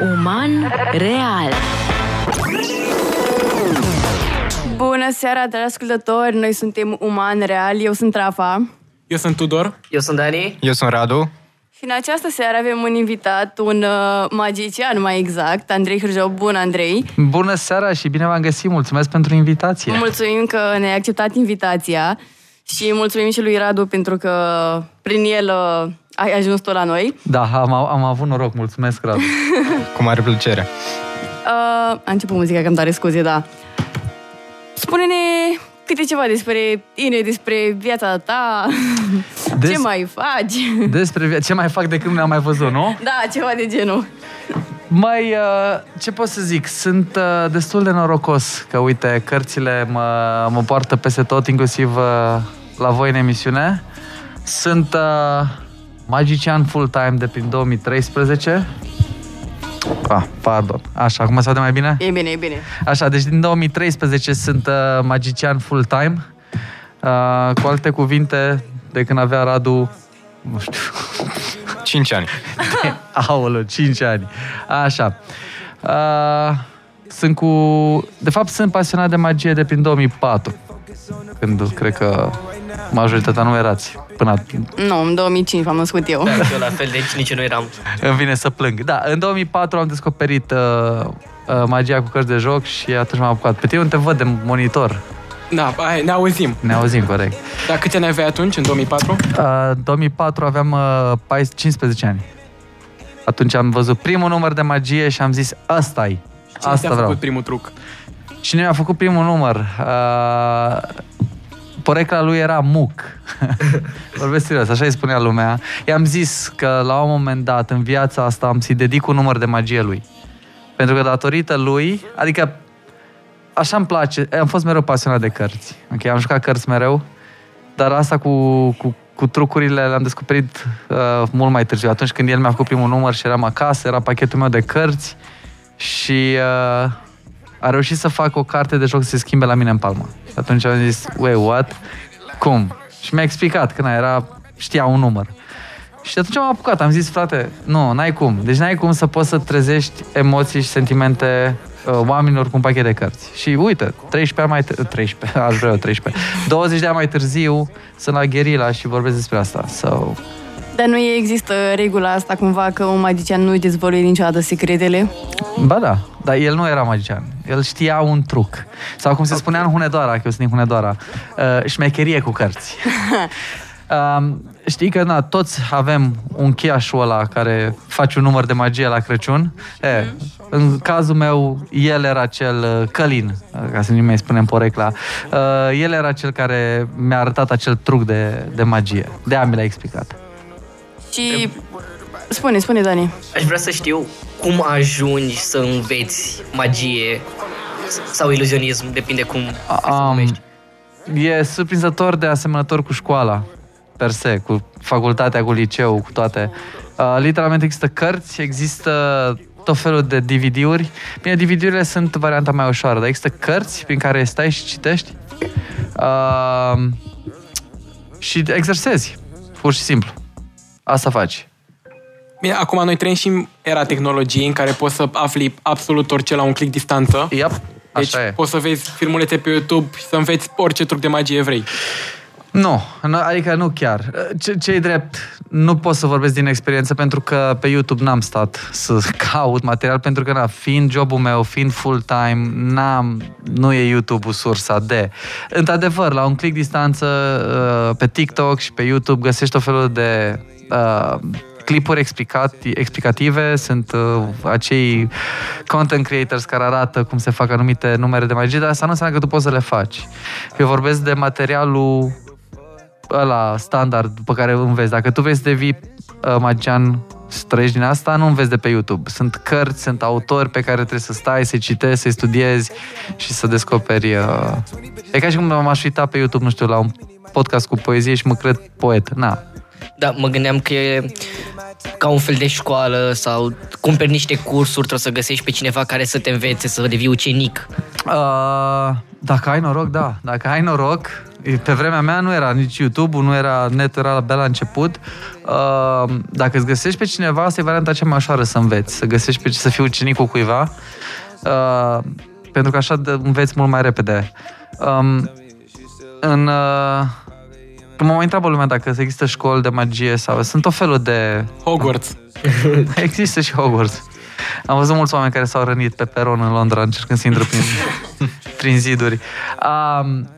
Uman real Bună seara, dragi ascultători! Noi suntem Uman Real, eu sunt Rafa. Eu sunt Tudor. Eu sunt Dani. Eu sunt Radu. Și în această seară avem un invitat, un uh, magician mai exact, Andrei Hârjou. Bună, Andrei! Bună seara și bine v-am găsit! Mulțumesc pentru invitație! Mulțumim că ne-ai acceptat invitația și mulțumim și lui Radu pentru că prin el uh, ai ajuns tu la noi. Da, am, am avut noroc. Mulțumesc, Radu! Cu mare plăcere! Uh, a început muzica, că îmi tare scuze, da. Spune-ne câte ceva despre tine, despre viața ta, Des... ce mai faci? Despre via... ce mai fac de când ne-am mai văzut, nu? Da, ceva de genul. Mai, uh, ce pot să zic, sunt uh, destul de norocos că, uite, cărțile mă, mă poartă peste tot, inclusiv uh, la voi în emisiune. Sunt uh, magician full-time de prin 2013 Ah, pardon. Așa, acum se aude mai bine? E bine, e bine. Așa, deci din 2013 sunt uh, magician full-time. Uh, cu alte cuvinte, de când avea Radu, nu știu... 5 ani. Aolă, 5 ani. Așa. Uh, sunt cu... De fapt, sunt pasionat de magie de prin 2004. Când cred că majoritatea nu erați. Până... Nu, în 2005 m-am născut eu. Da, eu la fel, deci nici eu nu eram. Îmi vine să plâng. Da, în 2004 am descoperit uh, uh, magia cu cărți de joc și atunci m-am apucat. Pe tine nu te văd de monitor. Da, hai, ne auzim. Ne auzim, corect. Dar câți ani aveai atunci, în 2004? Uh, 2004 aveam uh, 15 ani. Atunci am văzut primul număr de magie și am zis, asta e. Cine Asta a vreau. făcut primul truc? Cine mi-a făcut primul număr? Uh, porecla lui era Muc. Vorbesc serios, așa îi spunea lumea. I-am zis că la un moment dat în viața asta am să-i dedic un număr de magie lui. Pentru că datorită lui, adică așa îmi place, am fost mereu pasionat de cărți. Ok, am jucat cărți mereu, dar asta cu, cu, cu trucurile le-am descoperit uh, mult mai târziu. Atunci când el mi-a făcut primul număr și eram acasă, era pachetul meu de cărți și uh, a reușit să facă o carte de joc să se schimbe la mine în palmă. Și atunci am zis, wait, what? Cum? Și mi-a explicat că na, era, știa un număr. Și atunci am apucat, am zis, frate, nu, n-ai cum. Deci n-ai cum să poți să trezești emoții și sentimente uh, oamenilor cu un pachet de cărți. Și uite, 13 ani mai târziu, 13, aș vrea eu 13, 20 de ani mai târziu sunt la Gherila și vorbesc despre asta. So, Dar nu există regula asta cumva că un magician nu dezvăluie niciodată secretele? Ba da, dar el nu era magician. El știa un truc. Sau cum se spunea în Hunedoara, că eu sunt din Hunedoara, uh, șmecherie cu cărți. Uh, știi că na, toți avem un cheașul ăla care face un număr de magie la Crăciun. E, în cazul meu, el era cel uh, Călin, uh, ca să nu mai spunem porecla. Uh, el era cel care mi-a arătat acel truc de, de magie. De-aia mi l-a explicat. Și... Spune, spune, Dani. Aș vrea să știu cum ajungi să înveți magie sau iluzionism, depinde cum vrei să Am- numești. E surprinzător de asemănător cu școala, per se, cu facultatea, cu liceu, cu toate. Uh, literalmente există cărți, există tot felul de DVD-uri. Bine, DVD-urile sunt varianta mai ușoară, dar există cărți prin care stai și citești uh, și exersezi, pur și simplu. Asta faci. Bine, acum noi trăim și în era tehnologiei în care poți să afli absolut orice la un click distanță. Yep, Deci așa e. poți să vezi filmulețe pe YouTube și să înveți orice truc de magie vrei. Nu, nu, adică nu chiar. Ce, ce drept, nu pot să vorbesc din experiență pentru că pe YouTube n-am stat să caut material pentru că, na, fiind jobul meu, fiind full-time, n-am, nu e YouTube-ul sursa de. Într-adevăr, la un click distanță uh, pe TikTok și pe YouTube găsești o felul de uh, clipuri explicati, explicative, sunt uh, acei content creators care arată cum se fac anumite numere de magie, dar asta nu înseamnă că tu poți să le faci. Eu vorbesc de materialul ăla standard după care înveți. Dacă tu vrei să devii uh, magian să trăiești din asta, nu înveți de pe YouTube. Sunt cărți, sunt autori pe care trebuie să stai, să-i citezi, să-i studiezi și să descoperi... Uh... E ca și cum m-aș uita pe YouTube, nu știu, la un podcast cu poezie și mă cred poet. Na. Da, mă gândeam că e ca un fel de școală sau cumperi niște cursuri, trebuie să găsești pe cineva care să te învețe, să devii ucenic. Uh, dacă ai noroc, da. Dacă ai noroc, pe vremea mea nu era nici YouTube, nu era net, era abia la început. Uh, dacă îți găsești pe cineva, asta e varianta cea mai ușoară să înveți, să găsești pe să fii ucenicul cuiva, uh, pentru că așa de- înveți mult mai repede. Um, în, uh, când mă mai întreabă lumea dacă există școli de magie sau sunt o felul de Hogwarts. Există și Hogwarts. Am văzut mulți oameni care s-au rănit pe peron în Londra încercând să intre prin, prin ziduri. Um,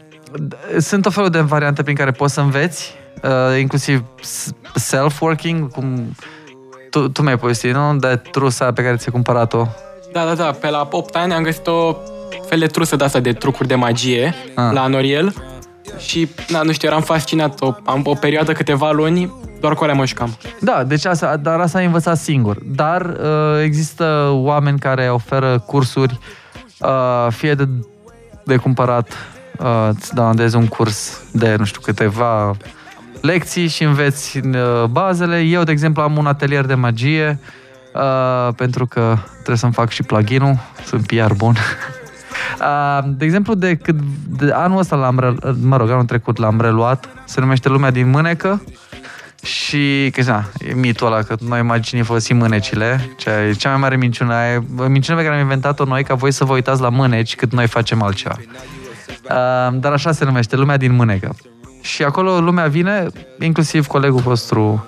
sunt o felul de variante prin care poți să înveți, uh, inclusiv s- self-working, cum tu, tu mi-ai povestit, nu? De trusa pe care ți-ai cumpărat-o. Da, da, da. Pe la 8 ani am găsit o fel de trusă de asta de trucuri de magie Ah. la Noriel și, na, nu știu, eram fascinat. O, am o perioadă, câteva luni, doar cu alea mă jucam. Da, deci asta, dar asta ai învățat singur. Dar uh, există oameni care oferă cursuri, uh, fie de, de cumpărat, uh, îți dandezi un curs de, nu știu, câteva lecții și înveți uh, bazele. Eu, de exemplu, am un atelier de magie, uh, pentru că trebuie să-mi fac și plugin-ul, sunt PR bun. Uh, de exemplu, de, cât, de anul ăsta l-am, re- mă rog, anul trecut l-am reluat, se numește Lumea din Mânecă, și, că na, e mitul ăla, că noi magicienii folosim mânecile, cea, e cea mai mare minciună. E minciunea pe care am inventat-o noi, ca voi să vă uitați la mâneci cât noi facem altceva. Uh, dar așa se numește, lumea din mânecă. Și acolo lumea vine, inclusiv colegul vostru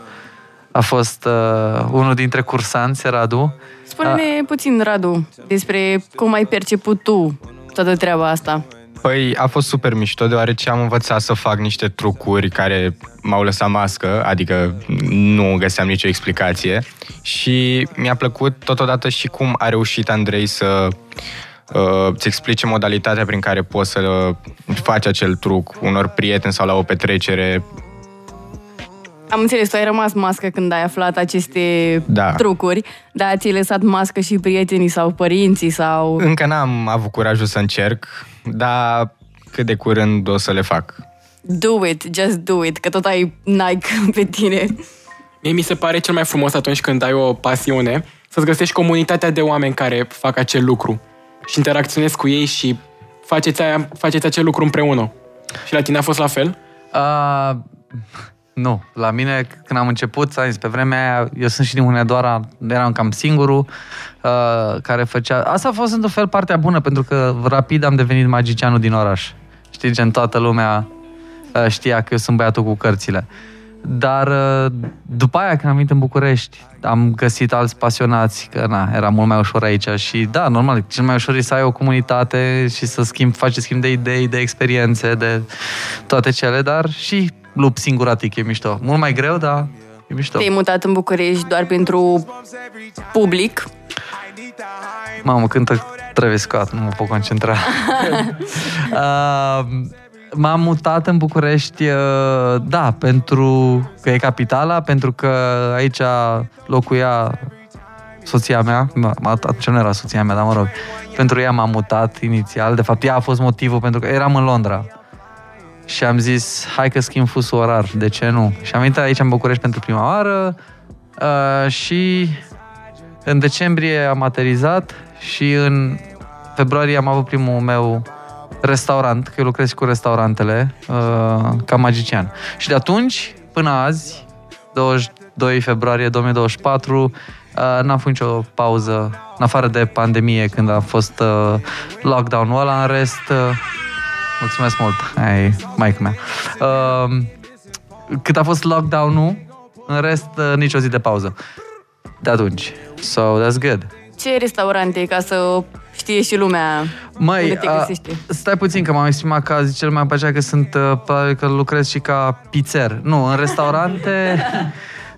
a fost uh, unul dintre cursanți, Radu. Spune-ne puțin, Radu, despre cum ai perceput tu toată treaba asta. Păi a fost super mișto, deoarece am învățat să fac niște trucuri care m-au lăsat mască, adică nu găseam nicio explicație și mi-a plăcut totodată și cum a reușit Andrei să uh, ți explice modalitatea prin care poți să faci acel truc unor prieteni sau la o petrecere. Am înțeles, tu ai rămas mască când ai aflat aceste Da. trucuri, dar ți-ai lăsat mască și prietenii sau părinții sau... Încă n-am avut curajul să încerc, dar cât de curând o să le fac. Do it, just do it, că tot ai Nike pe tine. Mie mi se pare cel mai frumos atunci când ai o pasiune să-ți găsești comunitatea de oameni care fac acel lucru și interacționezi cu ei și faceți, aia, faceți acel lucru împreună. Și la tine a fost la fel? Uh, nu, la mine când am început, ți-am zis, pe vremea aia, eu sunt și din Hunedoara, eram cam singurul uh, care făcea... Asta a fost într-un fel partea bună, pentru că rapid am devenit magicianul din oraș. Știi, gen toată lumea uh, știa că eu sunt băiatul cu cărțile. Dar uh, după aia, când am venit în București, am găsit alți pasionați, că na, era mult mai ușor aici și da, normal, cel mai ușor e să ai o comunitate și să schimb, faci schimb de idei, de experiențe, de toate cele, dar și lup singuratic e mișto. Mult mai greu, dar e mișto. Te-ai mutat în București doar pentru public. Mamă, cântă Travis Scott, nu mă pot concentra. uh, m-am mutat în București, uh, da, pentru că e capitala, pentru că aici locuia soția mea, mă, atunci nu era soția mea, dar mă rog, pentru ea m-am mutat inițial, de fapt ea a fost motivul pentru că eram în Londra. Și am zis, hai că schimb fusul orar, de ce nu? Și am venit aici în București pentru prima oară uh, și în decembrie am aterizat și în februarie am avut primul meu restaurant, că eu lucrez și cu restaurantele, uh, ca magician. Și de atunci, până azi, 22 februarie 2024, uh, n-am făcut nicio pauză, în afară de pandemie, când a fost uh, lockdown-ul ăla, în rest... Uh, mulțumesc mult, ai maică mea. Uh, cât a fost lockdown-ul, în rest, uh, nicio zi de pauză. De atunci. So, that's good. Ce restaurante, ca să știe și lumea Măi, unde te a, găsește? stai puțin că m-am exprimat ca zice cel mai pe aceea că sunt, uh, probabil că lucrez și ca pizzer. Nu, în restaurante...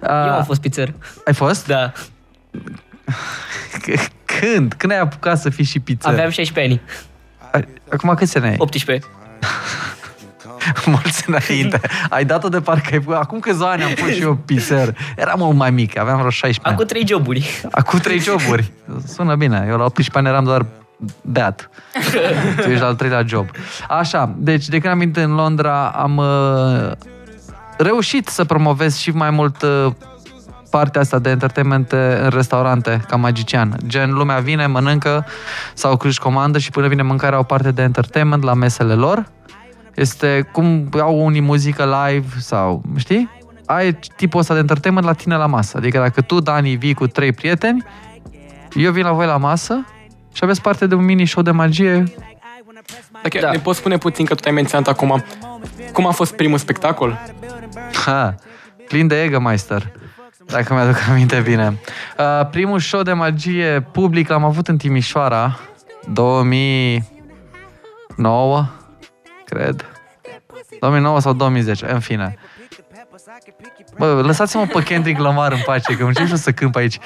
a, Eu am fost pizzer. Ai fost? Da. C- Când? Când ai apucat să fii și pizzer? Aveam 16 ani. Ai- Acum câți ani ai? 18. Mulți înainte. Ai dat-o de parcă ai... Acum câțiva ani am fost și eu pizzer. Eram mult mai mic, aveam vreo 16 ani. Acum 3 joburi. Acum trei joburi. Sună bine. Eu la 18 ani eram doar beat. tu ești la al treilea job. Așa, deci de când am venit în Londra am uh, reușit să promovez și mai mult uh, partea asta de entertainment uh, în restaurante, ca magician. Gen, lumea vine, mănâncă sau își comandă și până vine mâncarea au parte de entertainment la mesele lor. Este cum au unii muzică live sau, știi? Ai tipul ăsta de entertainment la tine la masă. Adică dacă tu, Dani, vii cu trei prieteni, eu vin la voi la masă și aveți parte de un mini show de magie. Dacă Da. ne poți spune puțin, că tu ai menționat acum, cum a fost primul spectacol? Ha, plin de Egermeister, dacă mi-aduc aminte bine. Uh, primul show de magie public l-am avut în Timișoara, 2009, cred. 2009 sau 2010, în fine. Bă, lăsați-mă pe Kendrick Lamar în pace, că încep și eu să câmp aici.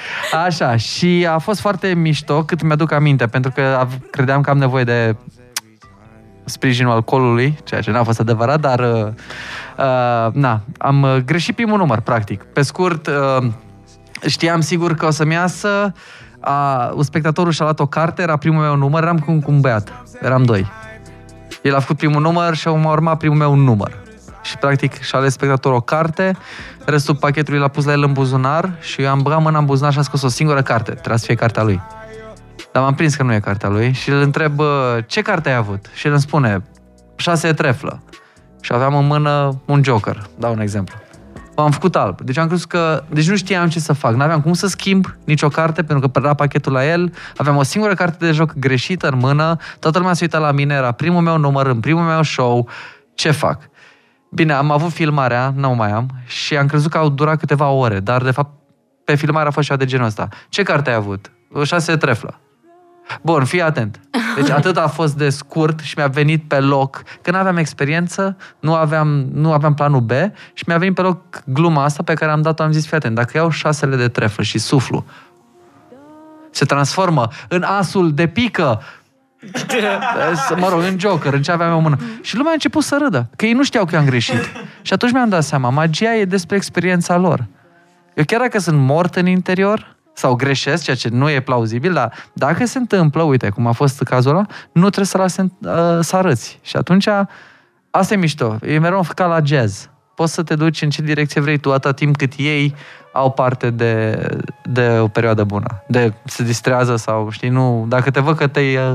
Așa, și a fost foarte mișto, cât mi-aduc aminte, pentru că av- credeam că am nevoie de sprijinul alcoolului, ceea ce n-a fost adevărat, dar uh, uh, na, am uh, greșit primul număr, practic. Pe scurt, uh, știam sigur că o să-mi iasă, uh, un spectatorul și-a luat o carte, era primul meu număr, eram cu, cu un băiat, eram doi. El a făcut primul număr și m-a urmat primul meu număr. Și practic și-a ales spectatorul o carte, restul pachetului l-a pus la el în buzunar și eu am băgat mâna în buzunar și a scos o singură carte. Trebuia să fie cartea lui. Dar m-am prins că nu e cartea lui și îl întreb "Bă, ce carte ai avut? Și el îmi spune șase treflă. Și aveam în mână un joker, dau un exemplu. M-am făcut alb. Deci am crezut că... Deci nu știam ce să fac. N-aveam cum să schimb nicio carte, pentru că era pachetul la el. Aveam o singură carte de joc greșită în mână. Toată lumea se uita la mine. Era primul meu număr, în primul meu show. Ce fac? Bine, am avut filmarea, nu mai am, și am crezut că au durat câteva ore, dar de fapt pe filmare a fost ceva de genul ăsta. Ce carte ai avut? O șase de treflă. Bun, fii atent. Deci atât a fost de scurt și mi-a venit pe loc. Că nu aveam experiență, nu aveam, nu aveam planul B și mi-a venit pe loc gluma asta pe care am dat-o, am zis, fii atent, dacă iau șasele de treflă și suflu, se transformă în asul de pică, mă rog, în Joker, în ce aveam eu în mână. Și lumea a început să râdă, că ei nu știau că eu am greșit. Și atunci mi-am dat seama, magia e despre experiența lor. Eu chiar dacă sunt mort în interior sau greșesc, ceea ce nu e plauzibil, dar dacă se întâmplă, uite, cum a fost cazul ăla, nu trebuie să lase uh, să arăți. Și atunci, asta e mișto. E mereu ca la jazz. Poți să te duci în ce direcție vrei tu, atâta timp cât ei au parte de, de o perioadă bună. De se distrează sau, știi, nu... Dacă te văd că te-ai uh,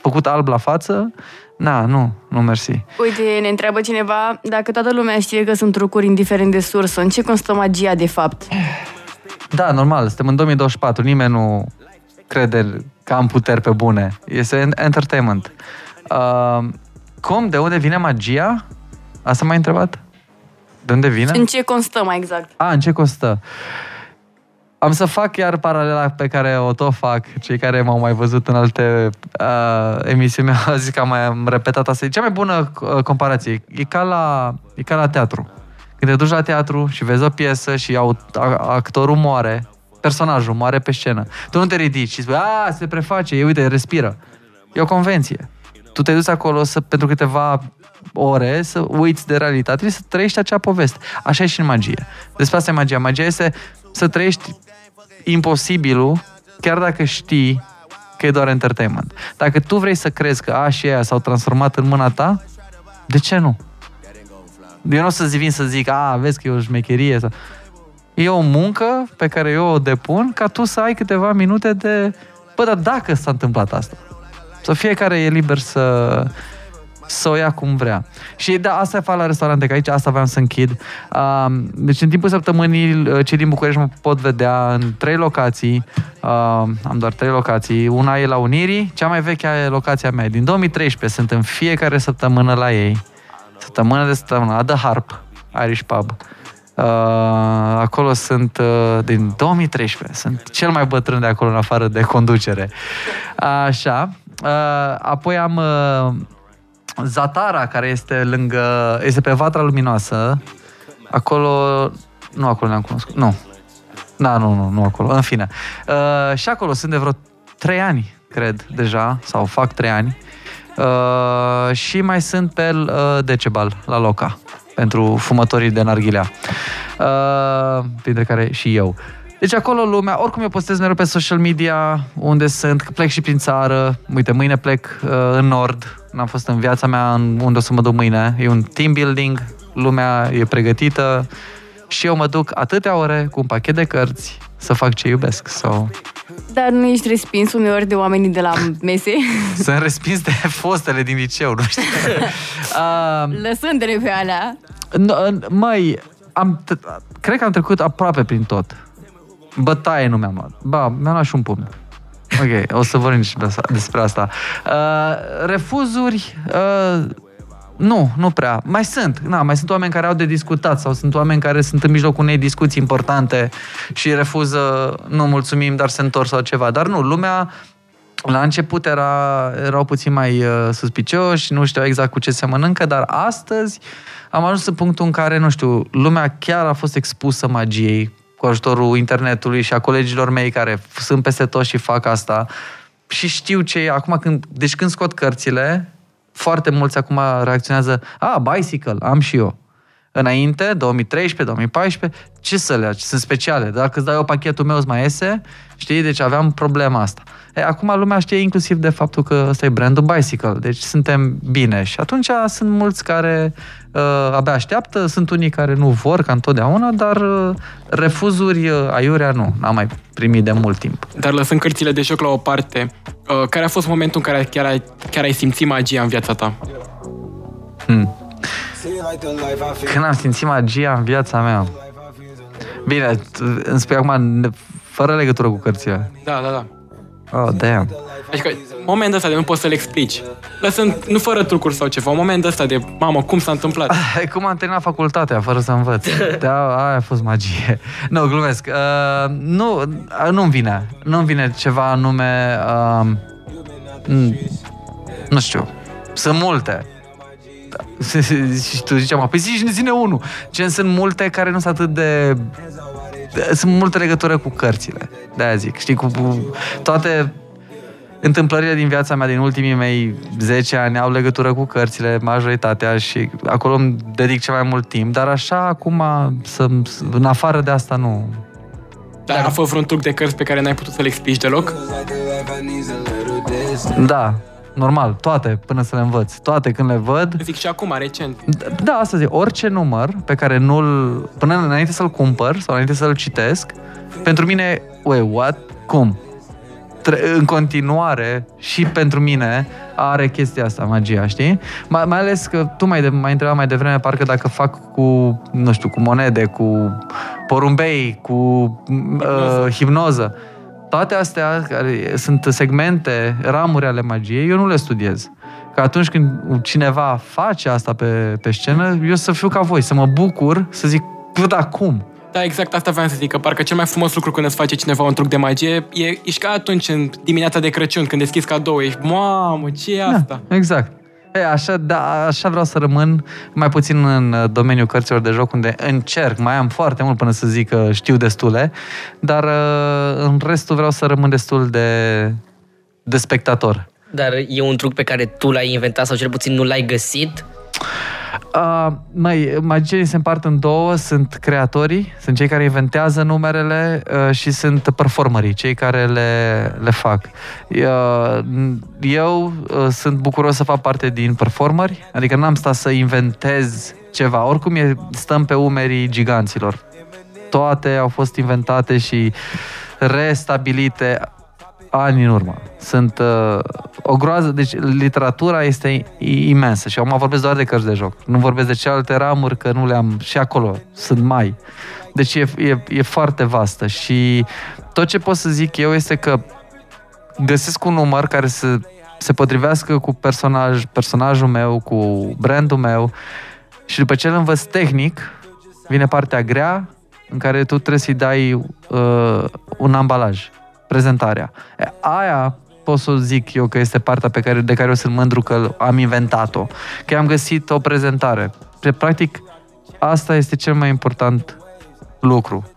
făcut alb la față, na, nu, nu mersi. Uite, ne întreabă cineva dacă toată lumea știe că sunt trucuri indiferent de sursă. În ce constă magia, de fapt? Da, normal, suntem în 2024, nimeni nu crede că am puteri pe bune. Este en- entertainment. Uh, cum? De unde vine magia? Asta m-ai întrebat? De unde vine? În ce constă mai exact? A, în ce costă? Am să fac iar paralela pe care o tot fac. Cei care m-au mai văzut în alte uh, emisiuni mi-au zis că am mai am repetat asta. E cea mai bună uh, comparație. E ca, la, e ca la teatru. Când te duci la teatru și vezi o piesă și au, a, actorul moare, personajul moare pe scenă. Tu nu te ridici și spui, a, se preface, e, uite, respiră. E o convenție. Tu te duci acolo să, pentru câteva ore să uiți de realitate, trebuie să trăiești acea poveste. Așa e și în magie. Despre asta e magia. Magia este să trăiești imposibilul, chiar dacă știi că e doar entertainment. Dacă tu vrei să crezi că a și aia s-au transformat în mâna ta, de ce nu? Eu nu o să zi, vin să zic, a, vezi că e o șmecherie. Sau... E o muncă pe care eu o depun ca tu să ai câteva minute de... Bă, dar dacă s-a întâmplat asta? Să fiecare e liber să, să o ia cum vrea. Și da, asta fac la restaurante, că aici asta vreau să închid. Uh, deci în timpul săptămânii uh, cei din București mă pot vedea în trei locații. Uh, am doar trei locații. Una e la Unirii, cea mai veche e locația mea. Din 2013 sunt în fiecare săptămână la ei. Săptămână de săptămână, la The Harp, Irish Pub. Uh, acolo sunt uh, din 2013. Sunt cel mai bătrân de acolo în afară de conducere. Așa. Uh, apoi am uh, Zatara, care este lângă, este pe Vatra Luminoasă. Acolo, nu acolo ne-am cunoscut, nu. Da, nu, nu, nu acolo, în fine. Uh, și acolo sunt de vreo trei ani, cred, deja, sau fac trei ani. Uh, și mai sunt pe uh, Decebal, la Loca, pentru fumătorii de narghilea. Uh, printre care și eu. Deci acolo lumea, oricum eu postez mereu pe social media unde sunt, că plec și prin țară. Uite, mâine plec uh, în nord, n-am fost în viața mea în unde o să mă duc mâine. E un team building, lumea e pregătită și eu mă duc atâtea ore cu un pachet de cărți să fac ce iubesc. So, Dar nu ești respins uneori de oamenii de la mese, Sunt respins de fostele din liceu, nu știu. uh, lăsându-le pe alea. n- măi, am, t- cred că am trecut aproape prin tot. Bătaie nu mi-am luat. Ba, mi-am luat și un pumn. Ok, o să vorbim și des- despre asta. Uh, refuzuri, uh, nu, nu prea. Mai sunt, na, mai sunt oameni care au de discutat sau sunt oameni care sunt în mijlocul unei discuții importante și refuză, nu mulțumim, dar se întorc sau ceva. Dar nu, lumea la început era, erau puțin mai uh, suspicioși, nu știau exact cu ce se mănâncă, dar astăzi am ajuns în punctul în care, nu știu, lumea chiar a fost expusă magiei cu ajutorul internetului și a colegilor mei care f- sunt peste tot și fac asta și știu ce e. Acum, când, deci când scot cărțile, foarte mulți acum reacționează, a, bicycle, am și eu. Înainte, 2013, 2014, ce să le Sunt speciale. Dacă îți dai eu pachetul meu, îți mai iese, știi? Deci aveam problema asta. E, acum lumea știe inclusiv de faptul că ăsta e brandul Bicycle, deci suntem bine. Și atunci sunt mulți care uh, abia așteaptă, sunt unii care nu vor, ca întotdeauna, dar uh, refuzuri uh, aiurea nu, n-am mai primit de mult timp. Dar lăsând cărțile de joc la o parte, uh, care a fost momentul în care chiar ai, chiar ai simțit magia în viața ta? Hmm. Când am simțit magia în viața mea. Bine, t- îmi spui acum ne- fără legătură cu cărțile. Da, da, da. Oh, damn. Adică momentul ăsta de nu poți să-l explici. Lăsând, nu fără trucuri sau ceva, un moment ăsta de, mamă, cum s-a întâmplat? E cum am terminat facultatea fără să învăț. De a, aia a fost magie. Nu, glumesc. Uh, nu, uh, nu-mi vine. Nu-mi vine ceva anume... Uh, m- nu știu. Sunt multe. și tu ziceam, păi zici, zine unul. Gen, sunt multe care nu sunt atât de... Sunt multe legătură cu cărțile. De-aia zic. Știi, cu, cu toate întâmplările din viața mea din ultimii mei 10 ani au legătură cu cărțile, majoritatea și acolo îmi dedic cel mai mult timp, dar așa acum, să, în afară de asta, nu. Dar a fost vreun truc de cărți pe care n-ai putut să-l explici deloc? Da, normal, toate, până să le învăț. Toate când le văd, Zic și acum, recent. Da, asta zic, orice număr pe care nu-l... Până înainte să-l cumpăr sau înainte să-l citesc, pentru mine, wait, what? Cum? Tre- în continuare, și pentru mine, are chestia asta, magia, știi? Mai, mai ales că tu mai, de, mai întrebat mai devreme, parcă dacă fac cu, nu știu, cu monede, cu porumbei, cu uh, hipnoză. Toate astea, care sunt segmente, ramuri ale magiei, eu nu le studiez. Că atunci când cineva face asta pe, pe scenă, eu să fiu ca voi, să mă bucur, să zic, "Bă, dar cum? Da, exact asta vreau să zic, că parcă cel mai frumos lucru când îți face cineva un truc de magie e, ești ca atunci, în dimineața de Crăciun, când deschizi cadou, ești, mamă, ce e asta? Da, exact. E, așa, da, așa vreau să rămân, mai puțin în uh, domeniul cărților de joc, unde încerc, mai am foarte mult până să zic că știu destule, dar uh, în restul vreau să rămân destul de, de spectator. Dar e un truc pe care tu l-ai inventat sau cel puțin nu l-ai găsit? Uh, mai, magicienii se împart în două, sunt creatorii, sunt cei care inventează numerele uh, și sunt performerii, cei care le, le fac. Uh, eu uh, sunt bucuros să fac parte din performeri, adică n-am stat să inventez ceva, oricum e, stăm pe umerii giganților. Toate au fost inventate și restabilite ani în urmă. Sunt uh, o groază, deci literatura este i- imensă și acum vorbesc doar de cărți de joc. Nu vorbesc de celelalte ramuri, că nu le-am și acolo, sunt mai. Deci e, e, e foarte vastă și tot ce pot să zic eu este că găsesc un număr care să se potrivească cu personaj, personajul meu, cu brandul meu și după ce îl învăț tehnic, vine partea grea în care tu trebuie să-i dai uh, un ambalaj, prezentarea. E, aia pot să zic eu că este partea pe care, de care eu sunt mândru că am inventat-o. Că am găsit o prezentare. Pre- Practic, asta este cel mai important lucru.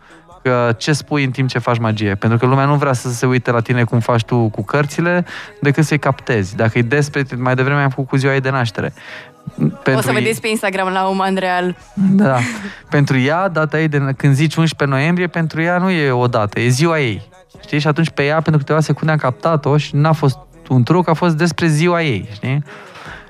Că ce spui în timp ce faci magie. Pentru că lumea nu vrea să se uite la tine cum faci tu cu cărțile, decât să-i captezi. Dacă e despre, mai devreme am făcut cu ziua ei de naștere. o să vedeți pe Instagram la Uman Real. Da. pentru ea, data ei, de, când zici 11 noiembrie, pentru ea nu e o dată, e ziua ei. Știi? Și atunci pe ea, pentru câteva secunde am captat-o și n-a fost un truc, a fost despre ziua ei, știi?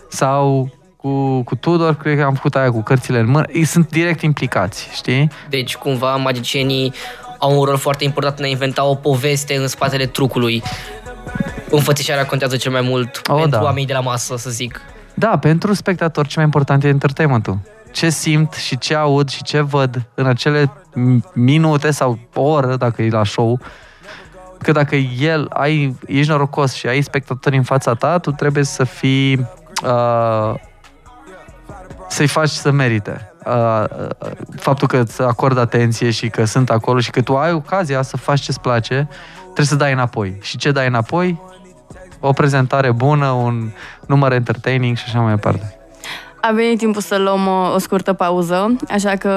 Sau cu, cu Tudor, cred că am făcut aia cu cărțile în mână. Ei sunt direct implicați, știi? Deci, cumva, magicienii au un rol foarte important în a inventa o poveste în spatele trucului. Înfățișarea contează cel mai mult Oh, pentru da. oamenii de la masă, să zic. Da, pentru spectator cel mai important e entertainmentul. Ce simt și ce aud și ce văd în acele m- minute sau o oră, dacă e la show, că dacă el ai, ești norocos și ai spectatori în fața ta, tu trebuie să fii uh, să-i faci să merite. Uh, uh, faptul că îți acord atenție și că sunt acolo și că tu ai ocazia să faci ce-ți place, trebuie să dai înapoi. Și ce dai înapoi? O prezentare bună, un număr entertaining și așa mai departe. A venit timpul să luăm uh, o scurtă pauză, așa că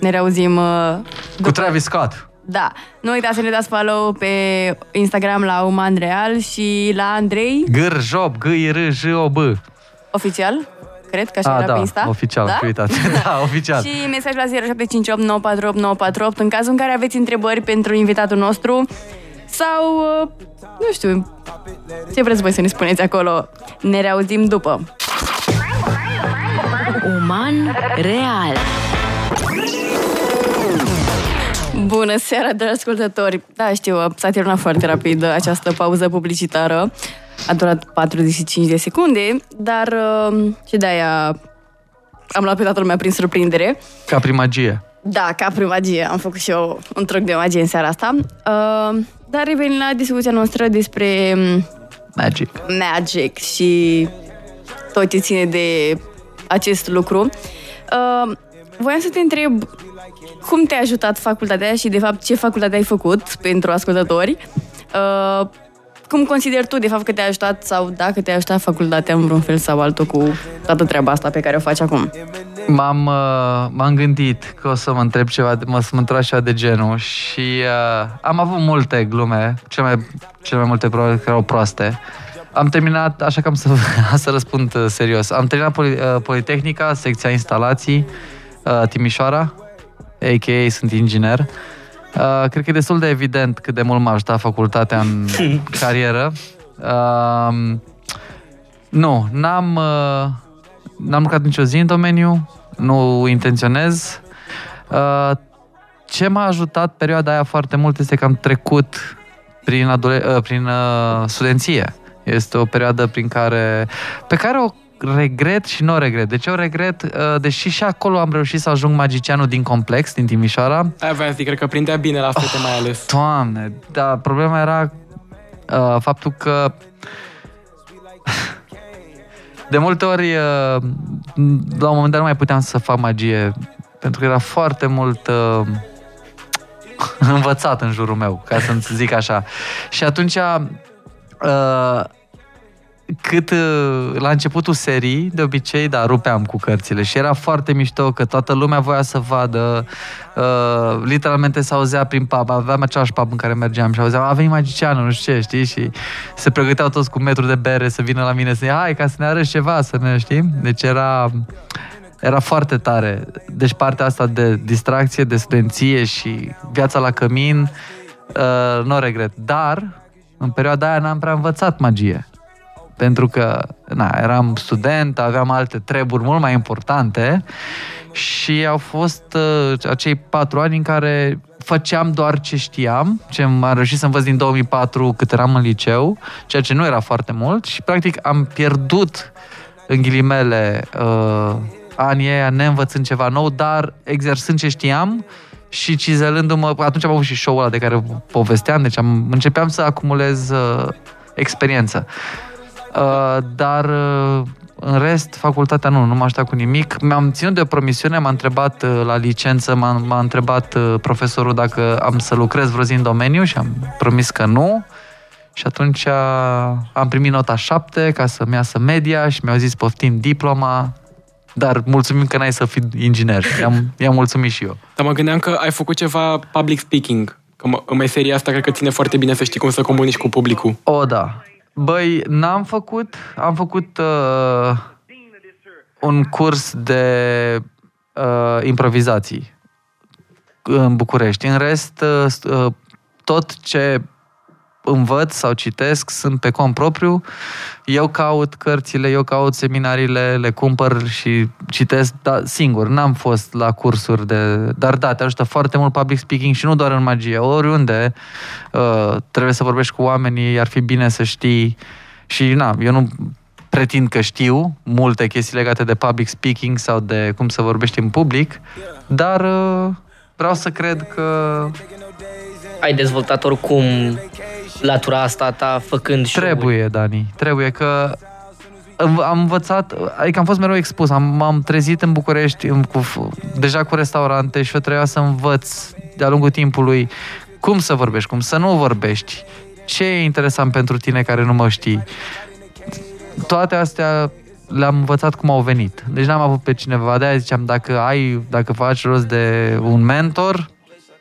ne reauzim uh, Cu Travis Scott. Da, nu uitați să ne dați follow pe Instagram la Uman Real și la Andrei, Gâr, job, g i r j o b oficial, cred că așa Ah, era da, pe Insta. oficial, da? da? uitați. da, oficial. Și mesaj la 0758 948 948 în cazul în care aveți întrebări pentru invitatul nostru sau, uh, nu știu, ce vreți voi să ne spuneți acolo. Ne reauzim după. Uman real. Bună seara, dragi ascultători! Da, știu, s-a terminat foarte rapid această pauză publicitară. A durat 45 de secunde, dar uh, și de-aia am luat pe toată lumea prin surprindere. Ca prin magie. Da, ca prin magie. Am făcut și eu un truc de magie în seara asta. Uh, dar revenind la discuția noastră despre um, Magic. magic și tot ce ține de acest lucru. Uh, voiam să te întreb cum te-a ajutat facultatea și, de fapt, ce facultate ai făcut pentru ascultători? Uh, cum consideri tu, de fapt, că te-a ajutat sau dacă te-a ajutat facultatea în vreun fel sau altul cu toată treaba asta pe care o faci acum? M-am, uh, m-am gândit că o să mă întreb ceva, de- mă, să mă întreb ceva de genul și uh, am avut multe glume, cele mai, cele mai multe probabil că erau proaste. Am terminat, așa că am să, am să răspund uh, serios. Am terminat poli, uh, Politehnica, secția instalații, uh, Timișoara, a.k.a. sunt inginer. Uh, cred că e destul de evident cât de mult m-a ajutat facultatea în carieră. Uh, nu, n-am, uh, n-am lucrat nicio zi în domeniu, nu intenționez. Uh, ce m-a ajutat perioada aia foarte mult este că am trecut prin, adole- uh, prin uh, studenție. Este o perioadă prin care, pe care o regret și nu o regret. De ce o regret? Uh, deși și acolo am reușit să ajung magicianul din complex, din Timișoara, Aia voiam să zic, cred că prindea bine la fete mai ales. Doamne, da, problema era uh, faptul că de multe ori uh, la un moment dat nu mai puteam să fac magie pentru că era foarte mult uh, învățat în jurul meu, ca să zic așa. Și atunci uh, cât uh, la începutul serii, de obicei, da, rupeam cu cărțile și era foarte mișto că toată lumea voia să vadă, uh, literalmente se auzea prin pub, aveam același pub în care mergeam și auzeam, a venit magicianul, nu știu ce, știi, și se pregăteau toți cu metru de bere să vină la mine să hai ca să ne arăți ceva, să ne știm. Deci era, era foarte tare. Deci partea asta de distracție, de studenție și viața la cămin, uh, nu o regret. Dar, în perioada aia n-am prea învățat magie pentru că na, eram student, aveam alte treburi mult mai importante și au fost uh, acei patru ani în care făceam doar ce știam, ce am reușit să învăț din 2004 cât eram în liceu, ceea ce nu era foarte mult și practic am pierdut în ghilimele uh, anii aia neînvățând ceva nou, dar exersând ce știam și cizelându-mă, atunci am avut și show-ul ăla de care povesteam, deci am, începeam să acumulez uh, experiență. Uh, dar uh, în rest, facultatea nu, nu m-a ajutat cu nimic. Mi-am ținut de o promisiune, m-a întrebat uh, la licență, m-a, m-a întrebat uh, profesorul dacă am să lucrez vreo zi în domeniu și am promis că nu. Și atunci uh, am primit nota 7 ca să-mi iasă media și mi-au zis poftim diploma, dar mulțumim că n-ai să fii inginer. I-am, i-am mulțumit și eu. Dar mă gândeam că ai făcut ceva public speaking. Că mă- în meseria asta cred că ține foarte bine să știi cum să comunici cu publicul. O, da. Băi, n-am făcut, am făcut uh, un curs de uh, improvizații în București. În rest, uh, st- uh, tot ce învăț sau citesc, sunt pe cont propriu, eu caut cărțile, eu caut seminariile, le cumpăr și citesc da, singur. N-am fost la cursuri de... Dar da, te ajută foarte mult public speaking și nu doar în magie. Oriunde uh, trebuie să vorbești cu oamenii, ar fi bine să știi și na, eu nu pretind că știu multe chestii legate de public speaking sau de cum să vorbești în public, dar uh, vreau să cred că Ai dezvoltat oricum latura asta ta făcând show Trebuie, Dani, trebuie că am am învățat, adică am fost mereu expus, am, m-am trezit în București în, cu, deja cu restaurante și eu trebuia să învăț de-a lungul timpului cum să vorbești, cum să nu vorbești, ce e interesant pentru tine care nu mă știi. Toate astea le-am învățat cum au venit. Deci n-am avut pe cineva, de-aia ziceam, dacă ai, dacă faci rost de un mentor,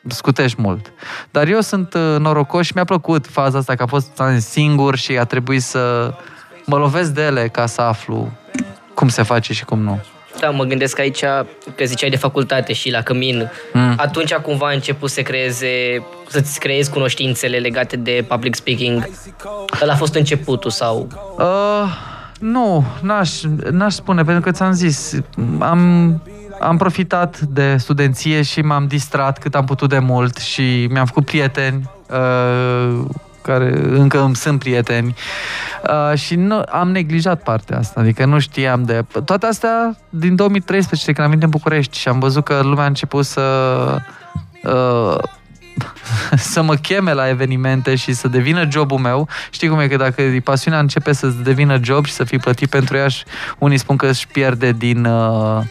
scutești mult. Dar eu sunt uh, norocos și mi-a plăcut faza asta că a fost ani singur și a trebuit să mă lovesc de ele ca să aflu cum se face și cum nu. Da, mă gândesc aici că ziceai de facultate și la Cămin. Mm. Atunci cumva a început să creeze, să-ți creezi cunoștințele legate de public speaking. Ăla a fost începutul sau... Uh, nu, n-aș, n-aș spune, pentru că ți-am zis, am, am profitat de studenție și m-am distrat cât am putut de mult și mi-am făcut prieteni uh, care încă îmi sunt prieteni uh, și nu, am neglijat partea asta, adică nu știam de... Toate astea din 2013, când am venit în București și am văzut că lumea a început să... Uh, să mă cheme la evenimente și să devină jobul meu. Știi cum e că dacă pasiunea începe să devină job și să fii plătit pentru ea, și unii spun că își pierde din, uh,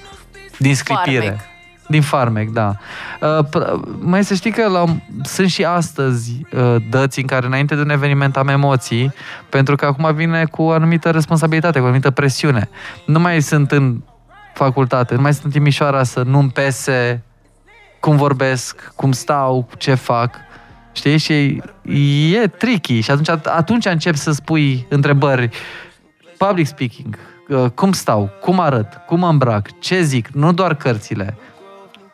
din sclipire. Farmec. Din farmec, da. Uh, pr- mai să știi că la, sunt și astăzi uh, dăți în care înainte de un eveniment am emoții, pentru că acum vine cu o anumită responsabilitate, cu o anumită presiune. Nu mai sunt în facultate, nu mai sunt în Timișoara să nu-mi pese cum vorbesc, cum stau, ce fac. Știi? Și e tricky. Și atunci, atunci încep să spui întrebări. Public speaking. Uh, Cum stau? Cum arăt? Cum mă îmbrac? Ce zic? Nu doar cărțile.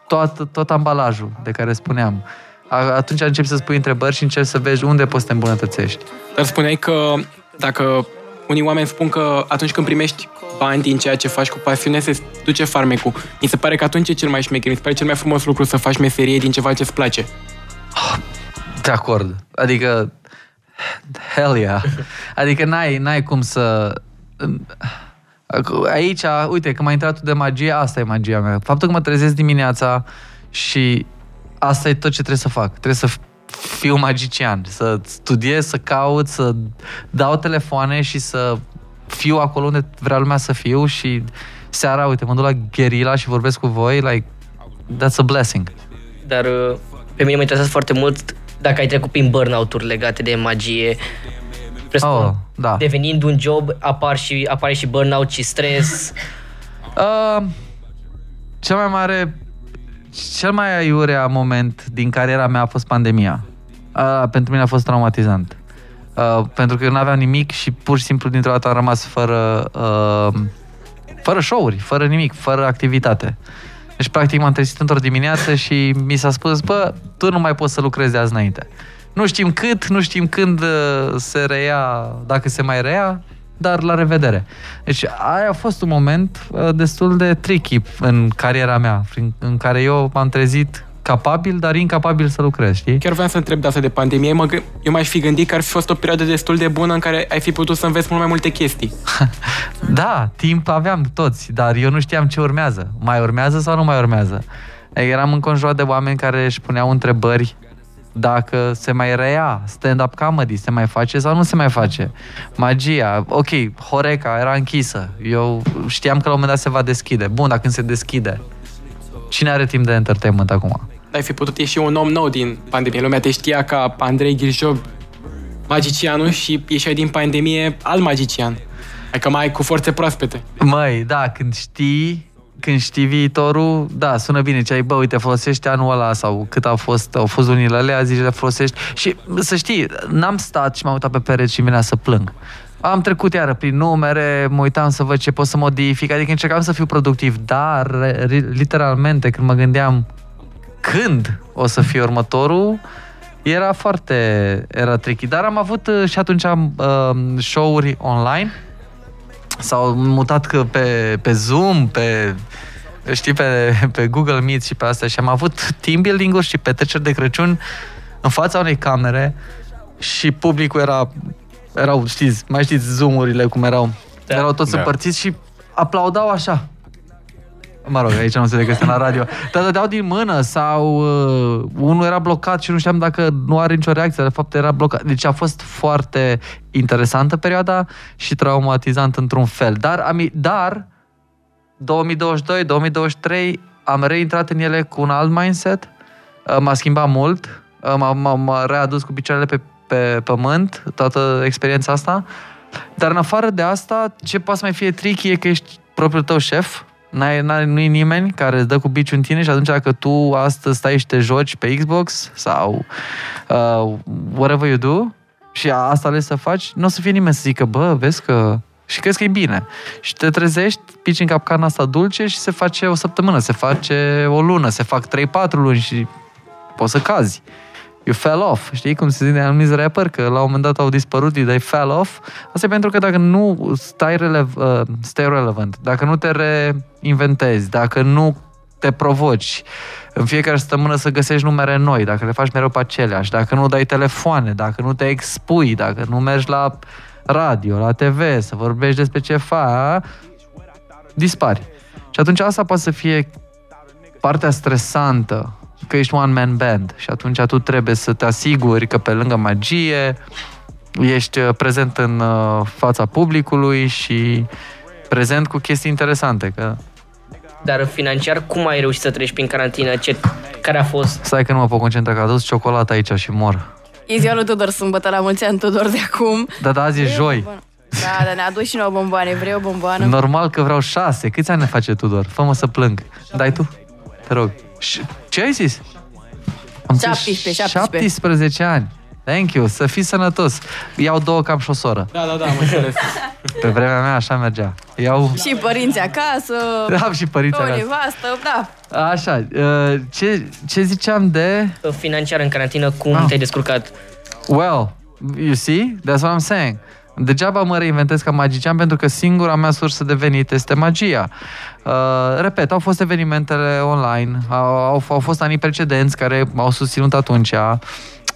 Tot, tot ambalajul de care spuneam. A- Atunci încep să spui întrebări și începi să vezi unde poți să te îmbunătățești. Dar spuneai că dacă unii oameni spun că atunci când primești bani din ceea ce faci cu pasiune, se duce farmecul. Mi se pare că atunci e cel mai șmecher, mi se pare cel mai frumos lucru să faci meserie din ceva ce-ți place. De acord. Adică, hell yeah. Adică n-ai, n-ai cum să... Aici, uite, când m-ai intrat tu de magie, asta e magia mea. Faptul că mă trezesc dimineața și asta e tot ce trebuie să fac. Trebuie să fiu magician, să studiez, să caut, să dau telefoane și să fiu acolo unde vrea lumea să fiu și seara, uite, mă duc la Guerilla și vorbesc cu voi, like, that's a blessing. Dar uh, pe mine mă interesează foarte mult dacă ai trecut prin burnout-uri legate de magie. Presupun, Oh, da. Devenind un job, apar și, apare și burnout și stres. Uh, cel mai mare, cel mai aiurea moment din cariera mea a fost pandemia. Uh, pentru mine a fost traumatizant. Uh, pentru că eu nu aveam nimic și pur și simplu dintr-o dată am rămas fără, uh, fără show-uri, fără nimic, fără activitate. Deci, practic, m-am trezit într-o dimineață și mi s-a spus, bă, tu nu mai poți să lucrezi de azi înainte. Nu știm cât, nu știm când uh, se reia, dacă se mai reia, dar la revedere. Deci aia a fost un moment uh, destul de tricky în cariera mea, prin- în care eu m-am trezit capabil, dar incapabil să lucrez, știi? Chiar vreau să întreb de asta de pandemie. Mă, gâ- eu m-aș fi gândit că ar fi fost o perioadă destul de bună în care ai fi putut să înveți mult mai multe chestii. Da, timp aveam toți, dar eu nu știam ce urmează. Mai urmează sau nu mai urmează? Adică Eram înconjurat de oameni care își puneau întrebări dacă se mai reia stand-up comedy, se mai face sau nu se mai face. Magia, ok, Horeca era închisă. Eu știam că la un moment dat se va deschide. Bun, dar când se deschide, cine are timp de entertainment acum? Ai fi putut ieși un om nou din pandemie. Lumea te știa ca Andrei Ghirjob, magicianul, și ieșai din pandemie alt magician. Adică mai cu forțe proaspete. Măi, da, când știi când știi viitorul, da, sună bine, ce ai, bă, uite, folosești anul ăla sau cât au fost, au fost lunile alea, zici, le folosești. Și să știi, n-am stat și m-am uitat pe pereți și venea să plâng. Am trecut iară prin numere, mă uitam să văd ce pot să modific, adică încercam să fiu productiv, dar re- literalmente când mă gândeam când o să fie următorul, Era foarte, era tricky. Dar am avut uh, și atunci am uh, show-uri online. S-au mutat că pe, pe Zoom, pe știi, pe, pe Google Meet și pe asta și am avut team building-uri și petreceri de Crăciun în fața unei camere și publicul era, erau, știți, mai știți Zoom-urile cum erau, da. erau toți Da. împărțiți și aplaudau așa. Mă rog, aici nu se că la radio. Dar dădeau din mână sau uh, unul era blocat și nu știam dacă nu are nicio reacție, de fapt era blocat. Deci a fost foarte interesantă perioada și traumatizant într-un fel. Dar, am, dar 2022-2023 am reintrat în ele cu un alt mindset, Uh, m-a schimbat mult, Uh, m-a, m-a, m-a readus cu picioarele pe, pe pământ, toată experiența asta, dar în afară de asta, ce poate să mai fie tricky e că ești propriul tău șef, N-ai, n-ai, nu-i nimeni care îți dă cu biciul în tine și atunci dacă tu astăzi stai și te joci pe Xbox sau uh, whatever you do și asta ales să faci, nu o să fie nimeni să zică, bă, vezi că și crezi că e bine. Și te trezești, pici în capcana asta dulce și se face o săptămână, se face o lună, se fac 3-4 luni și poți să cazi. You fell off. Știi cum se zice de anumiți rapper, că la un moment dat au dispărut, they fell off. Asta e pentru că dacă nu stai, relev, uh, stai relevant, dacă nu te reinventezi, dacă nu te provoci în fiecare săptămână să găsești numere noi, dacă le faci mereu pe aceleași, dacă nu dai telefoane, dacă nu te expui, dacă nu mergi la radio, la TV, să vorbești despre ce faci, dispari. Și atunci asta poate să fie partea stresantă, că ești one-man band și atunci tu trebuie să te asiguri că pe lângă magie ești uh, prezent în uh, fața publicului și prezent cu chestii interesante. Că... Dar financiar, cum ai reușit să treci prin carantină? Ce, care a fost? Stai că nu mă pot concentra, că a adus ciocolată aici și mor. E ziua lui Tudor sâmbătă, la mulți ani Tudor de acum. Da, da, azi e joi. Da, dar ne-a adus și nouă bomboane. Vrei o bomboană? Normal că vreau șase. Câți ani ne face Tudor? Fă-mă să plâng. Dai tu? Te rog. Și ce ai zis? Am zis 17, 17. 17 ani. Thank you, să fii sănătos. Iau două cam și o soră. Da, da, da, am înțeles. Pe vremea mea așa mergea. Iau... Și părinții acasă, Am și părinții o acasă. nevastă, da. Așa, uh, ce, ce ziceam de... Financiar în carantină, cum Ah. te-ai descurcat? Well, you see? That's what I'm saying. Degeaba mă reinventez ca magician pentru că singura mea sursă de venit este magia. Uh, repet, au fost evenimentele online, au, au, au fost anii precedenți care m-au susținut atunci.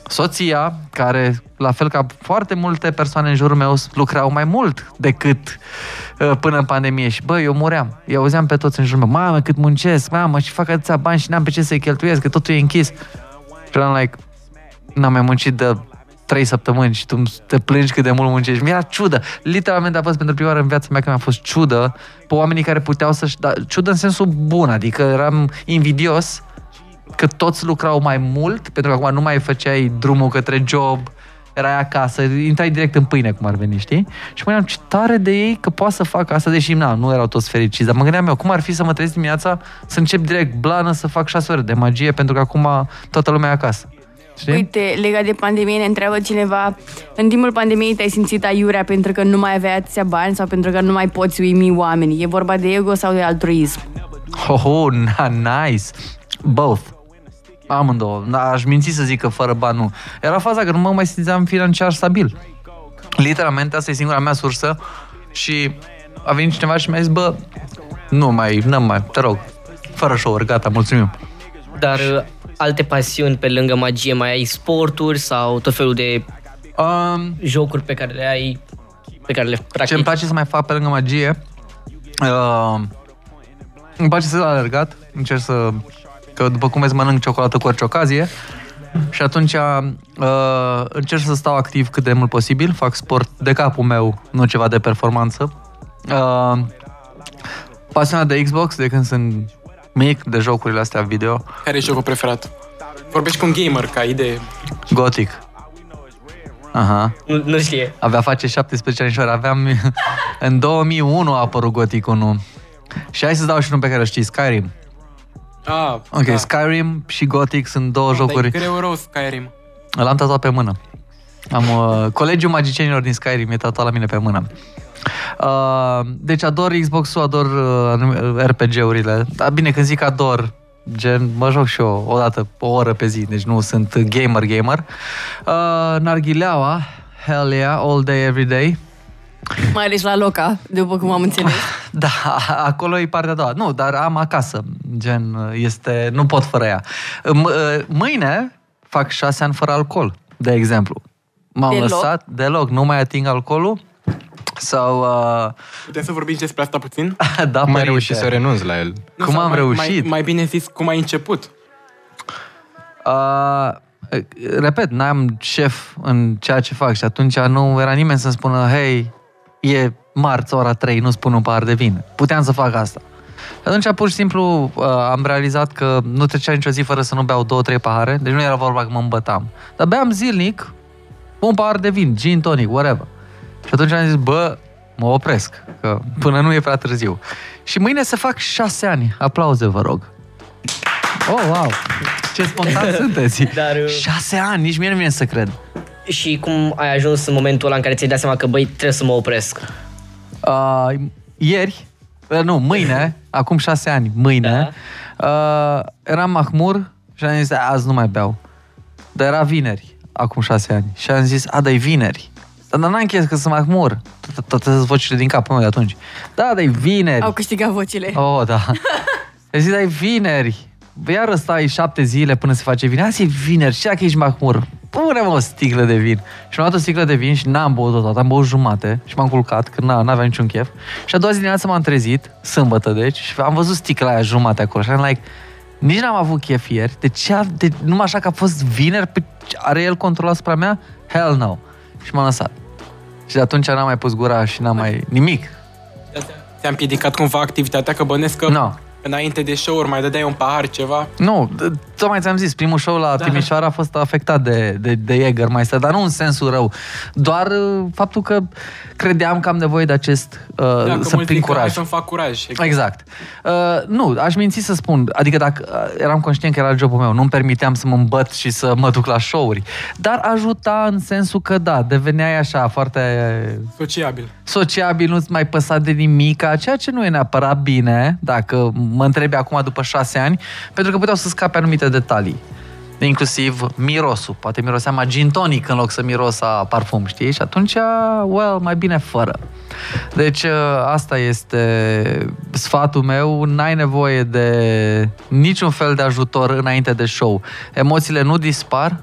Soția, care, la fel ca foarte multe persoane în jurul meu, lucrau mai mult decât uh, până în pandemie. Și, bă, eu muream. Eu auzeam pe toți în jurul meu, mamă, cât muncesc, mamă, și fac atâția bani și n-am pe ce să-i cheltuiesc, că totul e închis. Și eram like, n-am mai muncit de trei săptămâni și tu te plângi cât de mult muncești. Mi-era ciudă. Literalmente a fost pentru prima oară în viața mea că mi-a fost ciudă pe oamenii care puteau să-și... Da, ciudă în sensul bun, adică eram invidios că toți lucrau mai mult, pentru că acum nu mai făceai drumul către job, erai acasă, intrai direct în pâine, cum ar veni, știi? Și mă gândeam, ce tare de ei că poate să facă asta, deși na, nu erau toți fericiți, dar mă gândeam eu, cum ar fi să mă trezesc dimineața, să încep direct blană, să fac șase ore de magie, pentru că acum toată lumea e acasă. Știi? Uite, legat de pandemie, ne întreabă cineva, în timpul pandemiei te-ai simțit aiurea pentru că nu mai aveați atâția bani sau pentru că nu mai poți uimi oamenii? E vorba de ego sau de altruism? Oh, oh na, nice. Both. Amândouă. Da, Aș minți să zic că fără bani nu. Era faza că nu mă mai simțeam financiar stabil. Literalmente, asta e singura mea sursă și a venit cineva și mi-a zis, bă, nu mai, nu mai, te rog, fără show gata, mulțumim. Dar uh, alte pasiuni pe lângă magie, mai ai sporturi sau tot felul de Um, jocuri pe care le ai, pe care le practici? ce îmi place să mai fac pe lângă magie, uh, îmi place să alergat, încerc să, că după cum vezi mănânc ciocolată cu orice ocazie și atunci uh, încerc să stau activ cât de mult posibil, fac sport de capul meu, nu ceva de performanță. Uh, pasionat de Xbox de când sunt mic, de jocurile astea video, Care e jocul preferat? Vorbești cu un gamer ca idee. Gothic. Aha. Nu, nu știe. Avea face 17 anișori. Aveam... în 2001 a apărut Gothic 1. Și hai să dau și unul pe care îl știi, Skyrim. Ah, Ok, da. Skyrim și Gothic sunt două Dar jocuri. E greu rău Skyrim. L-am tatuat pe mână. Am uh, colegiul magicienilor din Skyrim e tatuat la mine pe mână. Uh, deci ador Xbox-ul, ador uh, anum- RPG-urile. Dar bine, când zic ador, Gen, mă joc și eu o dată, o oră pe zi, deci nu sunt gamer-gamer. Uh, narghileaua, hell yeah, all day, every day. Mai ales la loca, după cum am înțeles. Da, acolo e partea a doua. Nu, dar am acasă, gen, este, nu pot fără ea. M- uh, mâine fac șase ani fără alcool, de exemplu. M-am Deloc? lăsat deloc, nu mai ating alcoolul. Sau, uh, Putem să vorbim și despre asta puțin? da, Cum ai părinte. reușit să renunți la el? Nu, Cum sau am mai, reușit? Mai, mai bine zis, cum ai început? Uh, repet, n-am șef în ceea ce fac și atunci nu era nimeni să-mi spună hei, e marți ora 3, nu spun un pahar de vin. Puteam să fac asta. Și atunci, pur și simplu, uh, am realizat că nu trecea nicio zi fără să nu beau două, trei pahare, deci nu era vorba că mă îmbătam. Dar beam zilnic un pahar de vin, gin tonic, whatever. Și atunci am zis, bă, mă opresc, că până nu e prea târziu. Și mâine să fac șase ani. Aplauze, vă rog. Oh, wow! Ce spontan sunteți! Dar, uh, Șase ani, nici mie nu vine să cred. Și cum ai ajuns în momentul ăla în care ți-ai dat seama că, băi, trebuie să mă opresc? Uh, ieri, uh, nu, mâine, acum șase ani, mâine, uh, eram mahmur și am zis, "A, azi nu mai beau. Dar era vineri, acum șase ani. Și am zis, a, dar e vineri. Dar n-am încheiat că sunt mahmur. Toate sunt vocile din capul meu de atunci. Da, dar e vineri. Au câștigat vocile. Oh, da. Îi zic, dar e vineri. Iar stai șapte zile până se face vin. Azi e vineri, și dacă ești mahmur, pune-mă o sticlă de vin. Și mi-am luat o sticlă de vin și n-am băut-o toată, am băut jumate și m-am culcat, că n- n-aveam niciun chef. Și a doua zi dimineața m-am trezit, sâmbătă deci, și am văzut sticla aia jumate acolo și am like, nici n-am avut chef ieri, de ce, a- de, numai așa că a fost vineri, pe, are el control asupra mea? Hell no. Și m-am lăsat. Și de atunci n-am mai pus gura și n-am mai nimic. Ți-a împiedicat cumva activitatea? Că bănesc că No. înainte de show-uri mai dădeai un pahar, ceva? Nu, d- tocmai ți-am zis, primul show la da. Timișoara a fost afectat de, de, de Jägermeister, dar nu în sensul rău. Doar uh, faptul că credeam că am nevoie de acest uh, Da, că să mulți prind zic că hai curaj. să-mi fac curaj. Exact. Uh, nu, aș minți să spun, adică dacă uh, eram conștient că era jobul meu, nu-mi permiteam să mă îmbăt și să mă duc la show-uri, dar ajuta în sensul că da, deveneai așa foarte Sociabil. sociabil, nu-ți mai păsa de nimic, ceea ce nu e neapărat bine, dacă mă întrebi acum după șase ani, pentru că puteau să scape anumite detalii. Inclusiv mirosul. Poate miroseam a gin tonic în loc să miros a parfum, știi? Și atunci, well, mai bine fără. Deci asta este sfatul meu. N-ai nevoie de niciun fel de ajutor înainte de show. Emoțiile nu dispar,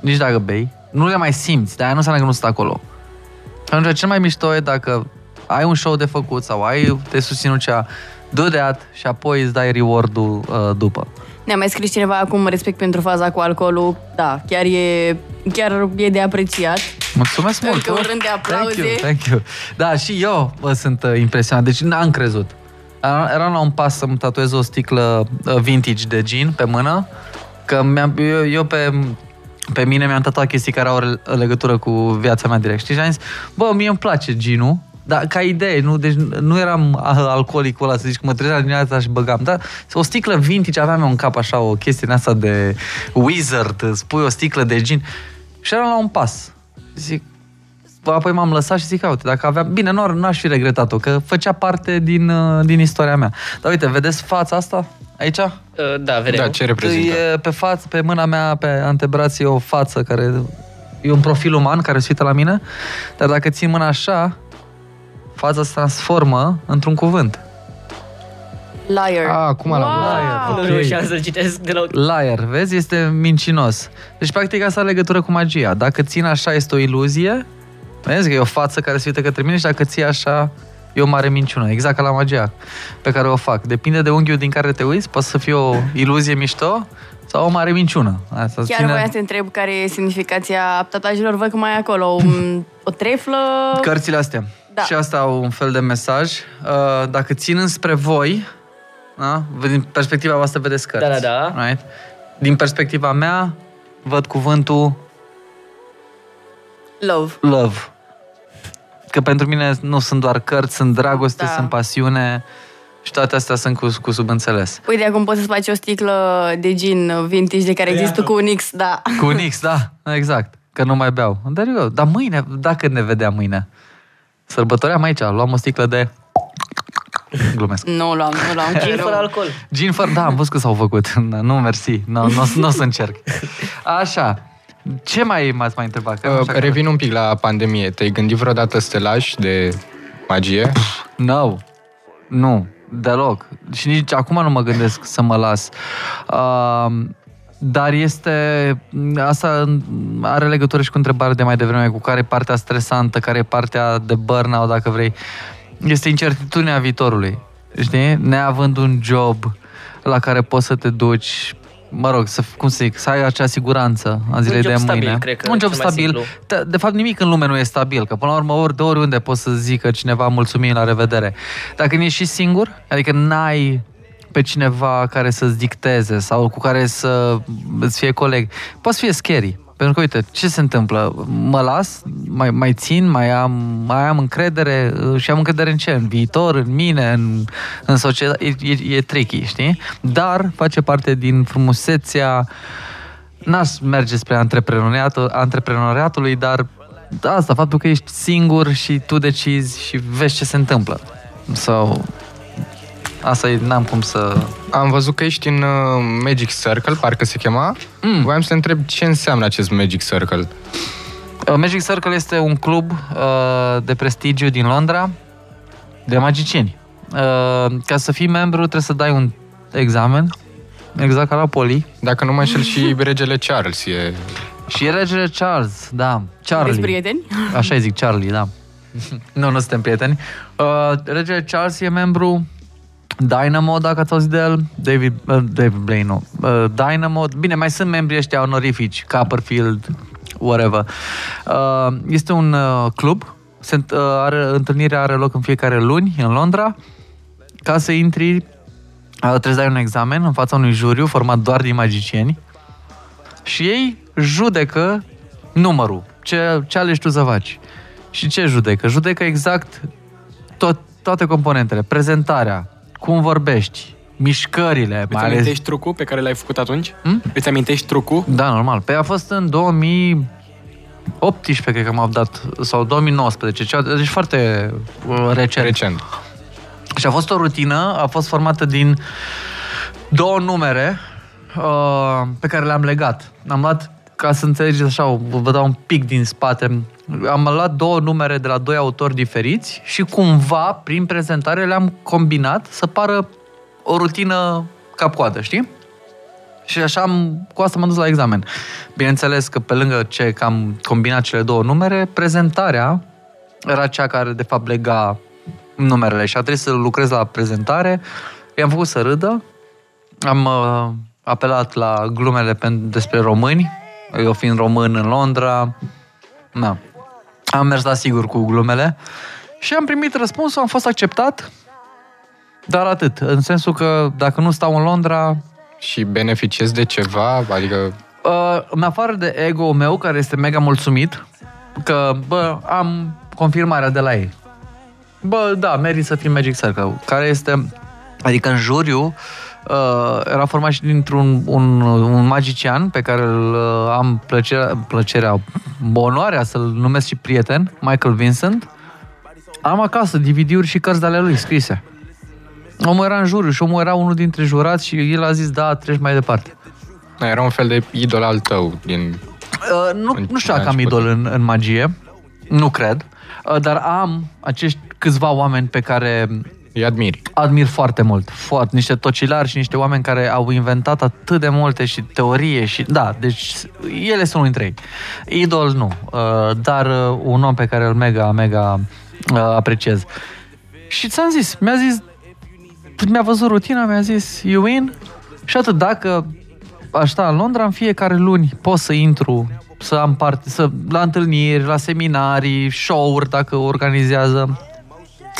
nici dacă bei. Nu le mai simți, dar aia nu înseamnă că nu sunt acolo. Atunci, cel mai mișto e dacă ai un show de făcut sau ai de susținut cea, do that și apoi îți dai reward-ul uh, după. Ne-a mai scris cineva acum respect pentru faza cu alcoolul. Da, chiar e, chiar e de apreciat. Mulțumesc mult! Încă un rând de aplauze. Thank you, thank you. Da, și eu bă, sunt uh, impresionat. Deci n-am crezut. Era- Eram la un pas să-mi tatuez o sticlă uh, vintage de gin pe mână, că mi-am, eu, eu pe, pe mine mi-am tatuat chestii care au re- legătură cu viața mea direct. Știi? Și am zis, bă, mie îmi place ginul, dar ca idee, nu, deci nu eram ah, alcoolicul ăla, să zici că mă trezeam dimineața și băgam, dar o sticlă vintage, aveam eu în cap așa o chestie din asta de wizard, îți pui o sticlă de gin și eram la un pas. Zic, apoi m-am lăsat și zic, "A, uite, dacă aveam... Bine, nu, nu aș fi regretat-o, că făcea parte din, uh, din istoria mea. Dar uite, vedeți fața asta aici? Uh, Da, vedem. Da, ce reprezintă? E pe față, pe mâna mea, pe antebrație, o față care e un profil uman care se uită la mine, dar dacă țin mâna așa, fața se transformă într-un cuvânt. Liar. Ah, acum l-am wow. Liar. Nu Ok. reușeam să-l citesc deloc. Liar, vezi? Este mincinos. Deci, practic, asta are legătură cu magia. Dacă țin așa, este o iluzie. Vezi că e o față care se uită către mine și dacă ții așa, e o mare minciună. Exact ca la magia pe care o fac. Depinde de unghiul din care te uiți, poate să fie o iluzie mișto sau o mare minciună. Asta Chiar ține- voiam să te întreb care e semnificația tatuajelor. Văd că mai e acolo un, o treflă. Cărțile astea. Da. Și asta au un fel de mesaj. Uh, Dacă țin înspre voi, da? din perspectiva voastră vedeți cărți. Da, da, da. Right? Din perspectiva mea, văd cuvântul Love. love. Că pentru mine nu sunt doar cărți, sunt dragoste, Da. sunt pasiune și toate astea sunt cu, cu subînțeles. Uite, acum poți să faci o sticlă de gin vintage de care există cu un X, da. Cu un X, da, exact. Că nu mai beau. Dar eu, dar mâine, dacă ne vedea mâine, sărbătoream aici, luam o sticlă de Glumesc. Nu luam, nu luam. Gin chiar fără nu. alcool. Gin fără, da, am văzut că s-au făcut. Da, Nu, mersi. Nu, nu, nu o să încerc. Așa. Ce mai m-ați mai întrebat? Că Uh, așa că- Revin un pic la pandemie. Te-ai gândit vreodată să te lași de magie? No. Nu, deloc. Și nici acum nu mă gândesc să mă las. Uh, dar este... Asta are legătură și cu întrebarea de mai devreme, cu care e partea stresantă, care e partea de burnout, dacă vrei. Este incertitudinea viitorului. Știi? Neavând un job la care poți să te duci mă rog, să, cum să zic, să ai acea siguranță a zilei job de stabil, mâine. cred că un job cel mai stabil. simplu. De, de fapt, nimic în lume nu e stabil, că până la urmă ori de oriunde poți să zică cineva mulțumim, la revedere. Dacă nu ești și singur, adică n-ai pe cineva care să-ți dicteze sau cu care să îți fie coleg, poate să fie scary. Pentru că, uite, ce se întâmplă? Mă las, mai, mai țin, mai am, mai am încredere uh, și am încredere în ce? În viitor, în mine, în, în societate. E, e, e tricky, știi? Dar face parte din frumusețea n-aș merge spre antreprenoriatul, antreprenoriatului, dar asta, faptul că ești singur și tu decizi și vezi ce se întâmplă. Sau asta e, n-am cum să... Am văzut că ești în uh, Magic Circle, parcă se chema. Mm. Voiam să te întreb ce înseamnă acest Magic Circle. Uh, Magic Circle este un club uh, de prestigiu din Londra de magicieni. Uh, ca să fii membru trebuie să dai un examen, exact ca la poli. Dacă nu mă înșel și regele Charles e... Și e regele Charles, da, Sunteți Charlie. prieteni? Așa îi zic, Charlie, da. nu, nu suntem prieteni. Uh, regele Charles e membru Dynamo, dacă ați auzit de el, David, uh, David Blaine, nu. Uh, Dynamo, bine, mai sunt membri ăștia onorifici, Copperfield, whatever. Uh, este un uh, club, se, uh, are, întâlnirea are loc în fiecare luni în Londra. Ca să intri, uh, trebuie să dai un examen în fața unui juriu format doar din magicieni și ei judecă numărul, ce, ce alegi tu să faci. Și ce judecă? Judecă exact tot, toate componentele, prezentarea, cum vorbești, mișcările, Îți mai ales... amintești trucul pe care l-ai făcut atunci? Hmm? Îți amintești trucul? Da, normal. Pe a fost în 2018, cred că m-am dat, sau 2019, cea- deci foarte uh, recent. Recent. Și a fost o rutină, a fost formată din două numere uh, pe care le-am legat. Am luat, ca să înțelegeți așa, vă dau un pic din spate, am luat două numere de la doi autori diferiți și cumva, prin prezentare, le-am combinat să pară o rutină cap-coadă, știi? Și așa am, cu asta m-am dus la examen. Bineînțeles că pe lângă ce că am combinat cele două numere, prezentarea era cea care de fapt lega numerele și a trebuit să lucrez la prezentare. I-am făcut să râdă, am uh, apelat la glumele pen- despre români, eu fiind român în Londra, na. Am mers la sigur cu glumele și am primit răspunsul, am fost acceptat, dar atât. În sensul că dacă nu stau în Londra, Și beneficiezi de ceva? Adică Uh, în afară de ego-ul meu, care este mega mulțumit, că, bă, am confirmarea de la ei. Bă, da, merit să fii Magic Circle, care este, adică în juriu, uh, era format și dintr-un un, un magician pe care îl uh, am plăcerea, plăcerea, onoarea să-l numesc și prieten, Michael Vincent. Am acasă DVD-uri și cărți de ale lui scrise. Omul era în juriu și omul era unul dintre jurați și el a zis, da, treci mai departe. era un fel de idol al tău din... Uh, nu, În- nu știu dacă la am început. idol în, în magie, nu cred, uh, dar am acești câțiva oameni pe care Îi admiri. admir foarte mult. Foarte, niște tocilari și niște oameni care au inventat atât de multe și teorie și... Da, deci ele sunt unul dintre ei. Idol nu, uh, dar uh, un om pe care îl mega, mega uh, apreciez. Și ți-am zis, mi-a zis, mi-a văzut rutina, mi-a zis, you win? Și atât, dacă aș sta în Londra, în fiecare luni pot să intru, să am parte, să, la întâlniri, la seminarii, show-uri, dacă organizează.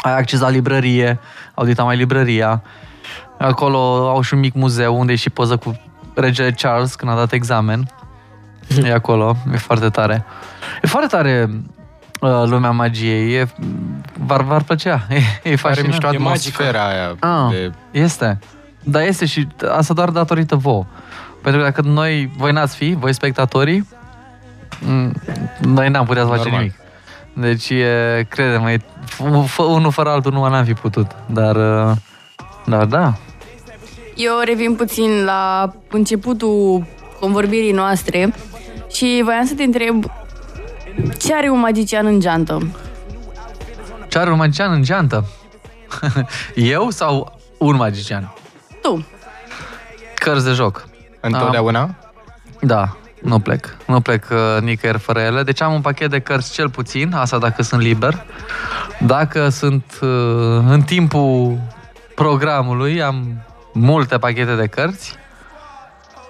Ai acces la librărie, audita mai librăria. Acolo au și un mic muzeu unde e și poză cu regele Charles când a dat examen. E acolo, e foarte tare. E foarte tare uh, lumea magiei, e, v-ar, v-ar plăcea, e, e Are fascinant. mișto E magică. atmosfera aia Ah, de... Este. Dar este și asta doar datorită vouă. Pentru că dacă noi, voi n-ați fi, voi spectatorii, m, noi n-am putea să facem Normal. nimic. Deci, e, crede-mă, e, f- unul fără altul nu n-am fi putut. Dar, uh, dar da. Eu revin puțin la începutul convorbirii noastre și voiam să te întreb ce are un magician în geantă? Ce are un magician în geantă? Eu sau un magician? Tu. Cărți de joc. Întotdeauna? Da, nu plec. Nu plec uh, nicăieri fără ele. Deci am un pachet de cărți cel puțin, asta dacă sunt liber. Dacă sunt uh, în timpul programului, am multe pachete de cărți.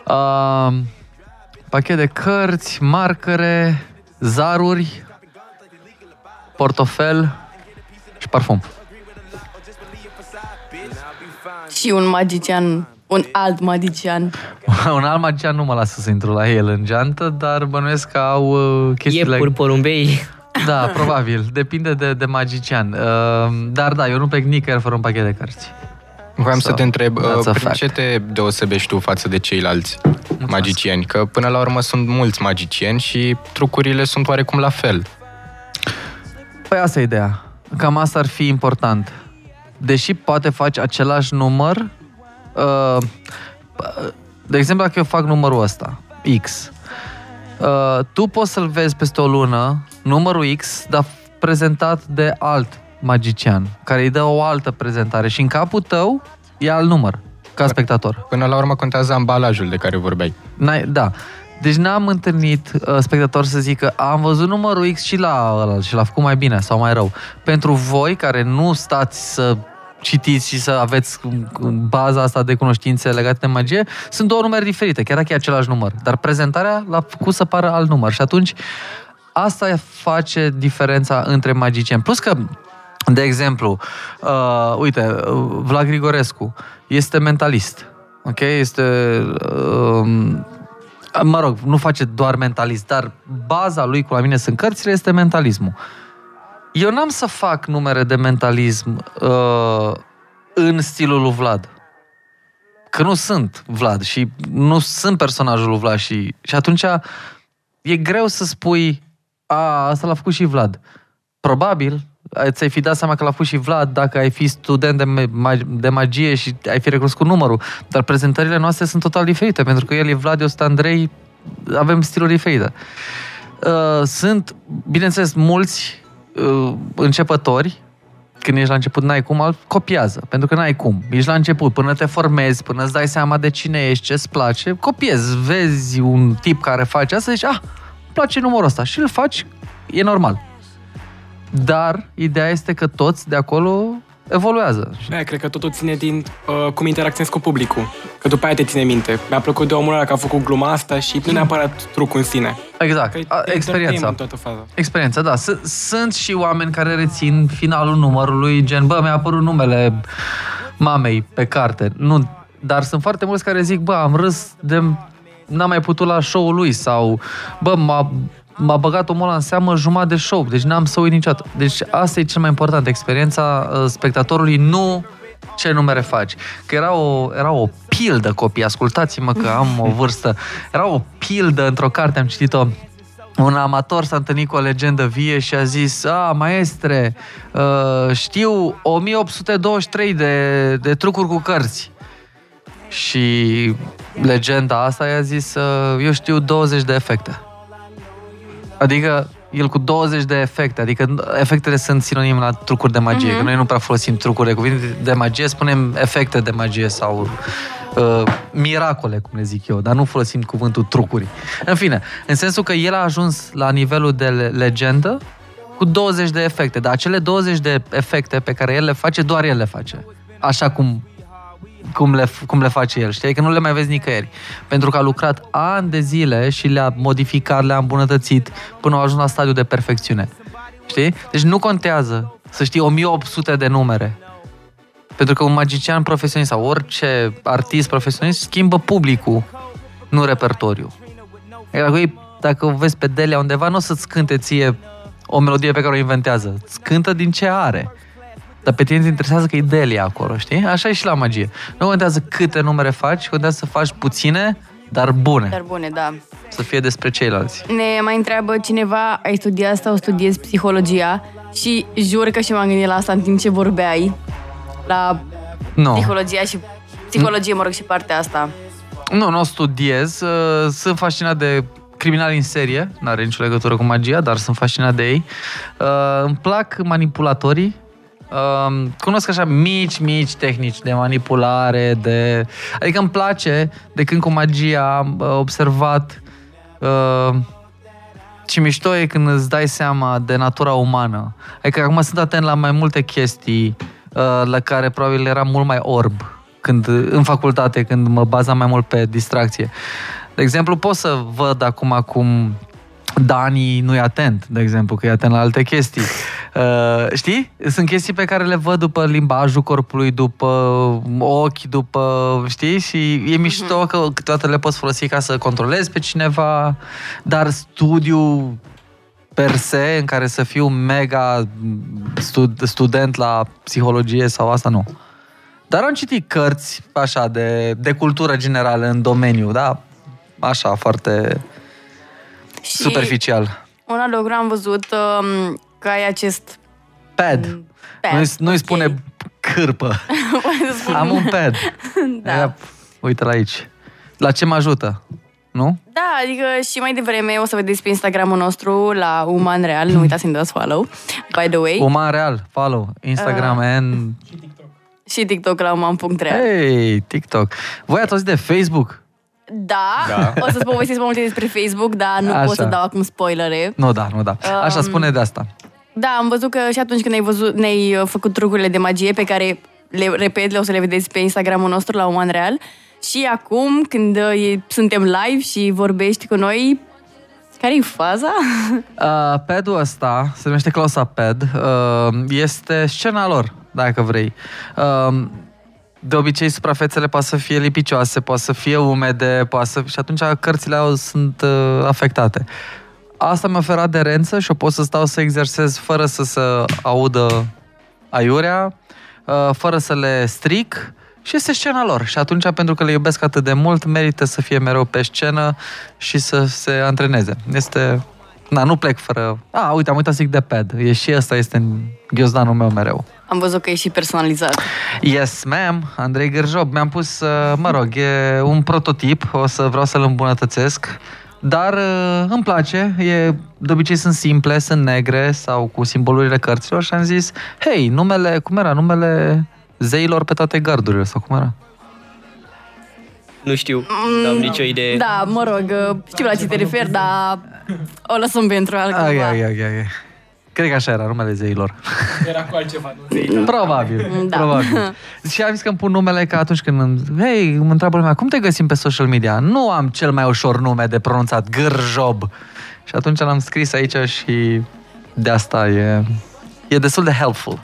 Uh, pachet de cărți, marcare, zaruri, portofel și parfum. Și un magician, un alt magician. un alt magician nu mă lasă să intru la el în geantă, dar bănuiesc că au uh, chestiile... Iepuri, porumbei. Da, probabil. Depinde de, de magician. Uh, dar da, eu nu plec nicăieri fără un pachet de cărți. Vreau So, să te întreb, that's uh, a prin fact. ce te deosebești tu față de ceilalți magicieni? Că până la urmă sunt mulți magicieni și trucurile sunt oarecum la fel. Păi asta e ideea. Cam asta ar fi important. Deși poate faci același număr, uh, de exemplu, dacă eu fac numărul ăsta, X, uh, tu poți să-l vezi peste o lună, numărul X, dar prezentat de alt magician, care îi dă o altă prezentare și în capul tău e alt număr, ca spectator. Până la urmă contează ambalajul de care vorbeai. N-ai, da. Deci n-am întâlnit uh, spectator să zică am văzut numărul X și la ăla și l-a făcut mai bine sau mai rău. Pentru voi care nu stați să citiți și să aveți um, baza asta de cunoștințe legate de magie, sunt două numere diferite, chiar dacă e același număr. Dar prezentarea l-a făcut să pară alt număr și atunci asta face diferența între magicieni. Plus că de exemplu, uh, uite, uh, Vlad Grigorescu este mentalist. Ok? Este uh, mă rog, nu face doar mentalist, dar baza lui, cu la mine sunt cărțile, este mentalismul. Eu n-am să fac numere de mentalism uh, în stilul lui Vlad. Că nu sunt Vlad și nu sunt personajul lui Vlad și, și atunci e greu să spui a, asta l-a făcut și Vlad. Probabil ți-ai fi dat seama că l-a făcut și Vlad dacă ai fi student de, ma- de magie și ai fi recunoscut numărul. Dar prezentările noastre sunt total diferite, pentru că el e Vlad, eu sunt Andrei, avem stiluri diferite. Uh, Sunt, bineînțeles, mulți uh, începători când ești la început, n-ai cum, alt copiază. Pentru că n-ai cum. Ești la început, până te formezi, până îți dai seama de cine ești, ce-ți place, copiezi, vezi un tip care face asta, zici, ah, îmi place numărul ăsta și îl faci, e normal. Dar ideea este că toți de acolo evoluează. Da, cred că totul ține din uh, cum interacționezi cu publicul. Că după aia te ține minte. Mi-a plăcut de omul ăla că a făcut gluma asta și nu neapărat trucul în sine. Exact, Că e A, experiența. entertainment toată faza. Experiența, da. S- Sunt și oameni care rețin finalul numărului, gen, bă, mi-a apărut numele mamei pe carte. Nu, dar sunt foarte mulți care zic, bă, am râs de... N-am mai putut la show-ul lui sau, bă, m-a, m-a băgat omul ăla în seamă jumătate de show, deci n-am să uit niciodată. Deci asta e cel mai important, experiența uh, spectatorului, nu ce numere faci. Că era o, era o pildă copii, ascultați-mă că am o vârstă. Era o pildă într-o carte, am citit-o un amator s-a întâlnit cu o legendă vie și a zis, a, maestre, uh, știu 1823 de, de trucuri cu cărți. Și legenda asta i-a zis, uh, eu știu 20 de efecte. Adică el cu 20 de efecte, adică efectele sunt sinonim la trucuri de magie, uh-huh. că noi nu prea folosim trucuri de cuvinte de magie, spunem efecte de magie sau uh, miracole, cum le zic eu, dar nu folosim cuvântul trucuri. În fine, în sensul că el a ajuns la nivelul de le- legendă cu 20 de efecte, dar acele 20 de efecte pe care el le face, doar el le face. Așa cum cum le, cum le face el, știi? Că nu le mai vezi nicăieri. Pentru că a lucrat ani de zile și le-a modificat, le-a îmbunătățit până au ajuns la stadiu de perfecțiune. Știi? Deci nu contează să știi 1800 de numere. Pentru că un magician profesionist sau orice artist profesionist schimbă publicul, nu repertoriu. Iar Dacă, ei- dacă o vezi pe Delia undeva, nu o să-ți cânte ție o melodie pe care o inventează. Îți cântă din ce are. Dar pe tine te interesează că e Delia acolo, știi? Așa e și la magie. Nu contează câte numere faci, contează să faci puține dar bune. Dar bune, da. Să fie despre ceilalți. Ne mai întreabă cineva, ai studiat sau studiezi psihologia? Și jur că și m-am gândit la asta în timp ce vorbeai. La Nu. psihologia și psihologie, mă rog, și partea asta. Nu, nu o studiez. uh, Sunt fascinat de criminali în serie. Nu are nicio legătură cu magia, dar sunt fascinat de ei. Uh, Îmi plac manipulatorii. Uh, cunosc așa mici, mici tehnici de manipulare, de... Adică îmi place de când cu magia am uh, observat uh, și mișto e când îți dai seama de natura umană. Adică acum sunt atent la mai multe chestii uh, la care probabil era mult mai orb când, în facultate, când mă bazam mai mult pe distracție. De exemplu, pot să văd acum cum Dani nu e atent, de exemplu, că e atent la alte chestii. Uh, știi? Sunt chestii pe care le văd după limbajul corpului, după ochi, după, știi? Și e mișto că câteodată le poți folosi ca să controlezi pe cineva, dar studiu per se, în care să fiu mega stud- student la psihologie sau asta, nu. Dar am citit cărți, așa, de, de cultură generală în domeniu, da? Așa, foarte Și superficial. un alt lucru am văzut um, că ai acest Pad. pad. Nu-i, nu-i Ok. spune cârpă. Poate să spun- Am un pad. da. Ia, uite la aici. La ce mă ajută? Nu? Da, adică și mai devreme o să vedeți pe Instagramul nostru la Uman Real, nu uitați să-mi dați follow, by the way, Uman Real, follow, Instagram Uh. and... și TikTok la uman.real. Hey, TikTok. Voi ați auzit de Facebook? Da, da, o să-ți povestesc mai multe despre Facebook, dar nu Așa. pot să dau acum spoilere. Nu, da, nu, da. Așa, Um, spune de asta. Da, am văzut că și atunci când ai văzut, ne-ai uh, făcut trucurile de magie pe care, le repet, le o să le vedeți pe Instagramul nostru la Uman Real. Și acum, când uh, e- suntem live și vorbești cu noi, care e faza? Uh, padul ăsta, se numește Closa Pad, uh, este scena lor, dacă vrei. Uh, de obicei, suprafețele poate să fie lipicioase, poate să fie umede, poate să... și atunci cărțile au, sunt uh, afectate. Asta mi-a oferă aderență și o pot să stau să exersez fără să se audă aiurea, uh, fără să le stric și este scena lor. Și atunci, pentru că le iubesc atât de mult, merită să fie mereu pe scenă și să se antreneze. Este... Na, nu plec fără... A, uite, am uitat să zic de pad. E și ăsta este în ghiozdanul meu mereu. Am văzut că e și personalizat. Yes, ma'am, Andrei Gârjob. Mi-am pus, uh, mă rog, e un prototip, o să vreau să-l îmbunătățesc, dar uh, îmi place, e, de obicei sunt simple, sunt negre sau cu simbolurile cărților și am zis, hei, numele, cum era, numele zeilor pe toate gardurile sau cum era? Nu știu, nu am nicio idee. Da, mă rog, uh, știu la ce te referi, dar o lăsăm pentru altceva. Ai, ai, ai, ai, ai. Cred că așa era numele zeilor. Era cu altceva, nu Probabil, Da. probabil. Și am zis că îmi pun numele ca atunci când îmi, hei, îmi întreabă lumea, cum te găsim pe social media? Nu am cel mai ușor nume de pronunțat, Gârjob. Și atunci l-am scris aici și de asta e, e destul de helpful.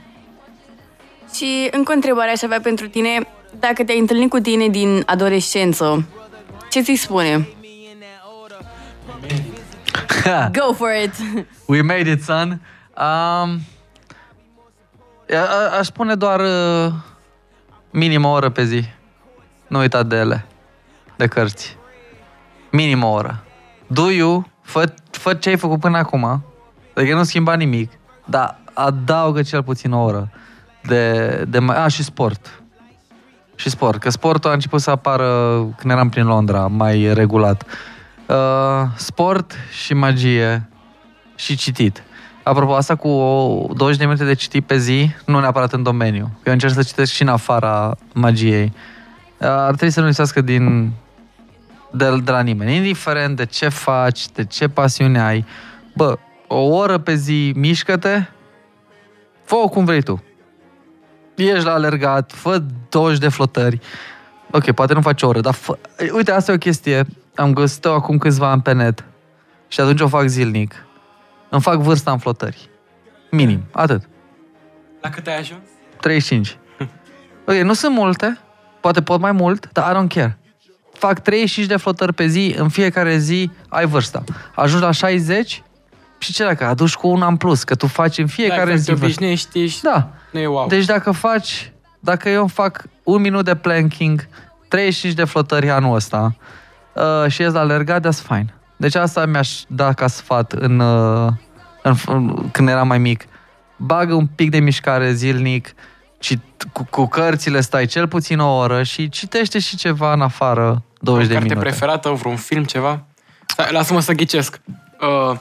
Și încă o întrebare aș avea pentru tine. Dacă te-ai întâlnit cu tine din adolescență, ce ți spune? Go for it! We made it, son. Um, a, a, aș spune doar uh, minim o oră pe zi. Nu uita de ele, de cărți. Minim o oră. Do you, fă, fă ce ai făcut până acum, adică nu schimba nimic, dar adaugă cel puțin o oră de, de mai... A, și sport. Și sport, că sportul a început să apară când eram prin Londra, mai regulat. Uh, sport și magie și citit. Apropo, asta cu o 20 de minute de citit pe zi, nu neapărat în domeniu. Eu încerc să citesc și în afara magiei. Uh, Ar trebui să nu lipsească din, de, de la nimeni. Indiferent de ce faci, de ce pasiune ai, bă, o oră pe zi, mișcă-te, fă-o cum vrei tu. Ești la alergat, fă 20 de flotări. Ok, poate nu faci o oră, dar fă... Uite, asta e o chestie. Am găsit-o acum câțiva ani pe net și atunci o fac zilnic. Îmi fac vârsta în flotări. Minim, atât. La cât ai ajuns? 35. Ok, nu sunt multe, poate pot mai mult, dar I don't care. Fac 35 de flotări pe zi, în fiecare zi ai vârsta. Ajungi la 60 și ce dacă aduci cu un an plus, că tu faci în Da, fiecare exact, zi. te vârsta. obișnuiești și Da. nu e wow. Deci dacă faci, dacă eu îmi fac un minut de planking, 35 de flotări anul ăsta, uh, și ești alergat, that's fine. Deci asta mi-aș da ca sfat în, uh, în, în, când eram mai mic. Bagă un pic de mișcare zilnic, cit, cu, cu cărțile stai cel puțin o oră și citește și ceva în afară 20 de carte minute. preferată, vreun film, ceva? Stai, lasă-mă să ghicesc. Uh,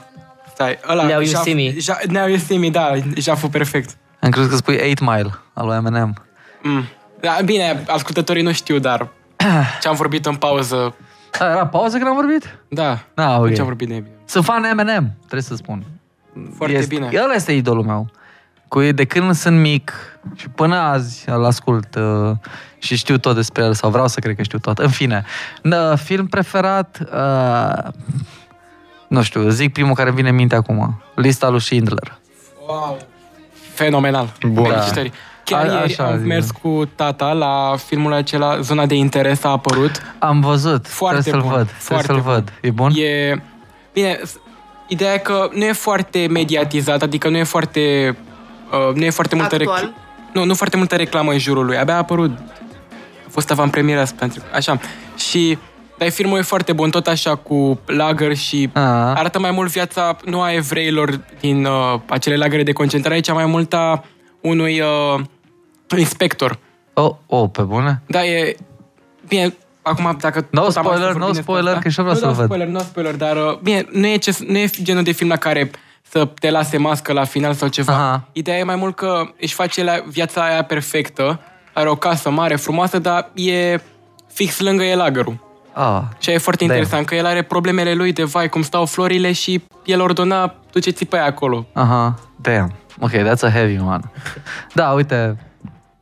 stai, ăla... Now You Jaf- See Me. Ja- Now You See Me, da, jaful perfect. Am crezut că spui 8 Mile al lui Eminem. Mm. Da, bine, ascultătorii nu știu, dar ce am vorbit în pauză, A, era pauză când am vorbit? da, Da, ok. ce am vorbit de bine. Sunt fan Eminem, trebuie să spun. Foarte este, bine. El este idolul meu. Cu de când sunt mic și până azi îl ascult uh, și știu tot despre el sau vreau să cred că știu tot. În fine, n- film preferat, uh, nu știu, zic primul care îmi vine în minte acum. Lista lui Schindler. Wow. Fenomenal. Bun. Felicitări. Chiar A- ieri așa am zic. mers cu tata la filmul acela, Zona de Interes a apărut. Am văzut, Foarte trebuie să-l bun, văd. foarte Trebuie să-l bun. văd. E bun? E... Bine, s- ideea e că nu e foarte mediatizat, adică nu e foarte... Uh, nu e foarte multă Actual? reclamă. Nu, nu foarte multă reclamă în jurul lui. Abia a apărut. A fost avantpremiera pentru... Așa. Și... Dar filmul e foarte bun, tot așa cu lagăr și A. arată mai mult viața nu a evreilor din uh, acele lagăre de concentrare, ci mai mult a unui uh, inspector. Oh, oh, pe bune? Da, e... Bine, acum dacă... No tot am spoiler, ajuns să no vorbim despre spoiler, asta- că și eu vreau nu să-l dau văd. spoiler, nu spoiler, dar... uh, Bine, nu e, ce, nu e genul de film la care să te lase mască la final sau ceva. Aha. Ideea e mai mult că își face la viața aia perfectă, are o casă mare, frumoasă, dar e fix lângă el lagărul. Ah, Și aia e foarte Damn. interesant, că el are problemele lui de vai, cum stau florile și el ordona, duceți pe aia acolo. Aha, damn. Ok, that's a heavy one. Da, uite,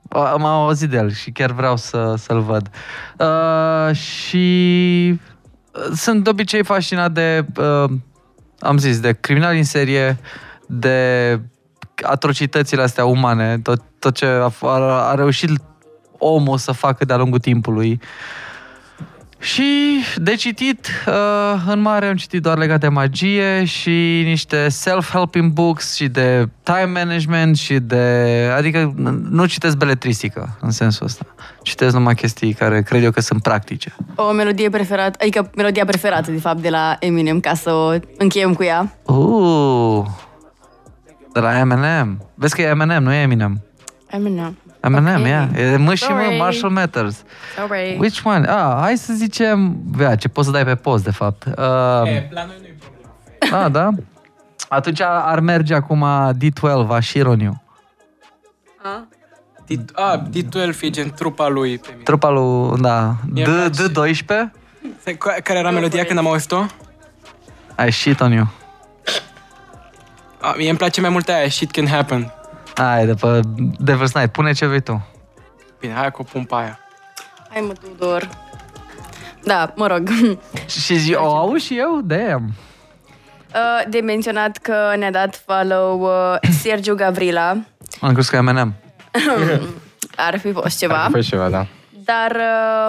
am auzit de el și chiar vreau să, să-l văd. Uh, și uh, sunt de obicei fascinat de, uh, am zis, de criminali în serie, de atrocitățile astea umane, tot, tot ce a, a, a reușit omul să facă de-a lungul timpului. Și de citit, uh, în mare am citit doar legat de magie și niște self-helping books și de time management și de... Adică nu citesc beletristică în sensul ăsta. Citesc numai chestii care cred eu că sunt practice. O melodie preferată, adică melodia preferată, de fapt, de la Eminem, ca să o încheiem cu ea. Uh, de la Eminem. Vezi că e Eminem, nu e Eminem. Eminem. Eminem, Ok. yeah. E M și M, Sorry. Marshall Matters. Sorry. Which one? Ah, hai să zicem... Bea, ce poți să dai pe post, de fapt. Uh, la noi nu-i problemă. Ah, da? Atunci ar merge acum D12, Ashironiu. D- A, D12 e gen trupa lui pe mine. Trupa lui, da, Mie D, îmi place. D12, Stai, ca- Care era melodia când am auzit-o? I shit on you. A, mie îmi place mai mult aia, Shit Can Happen. Hai, de pe Devil's Night, pune ce vrei tu. Bine, hai cu pun pe aia. Hai mă, Tudor. Da, mă rog. Și zi, o au și eu? Damn. Uh, De menționat că ne-a dat follow uh, Sergiu Gavrila. Am crezut că e M&M. Ar fi fost ceva. Fă ceva, da. Dar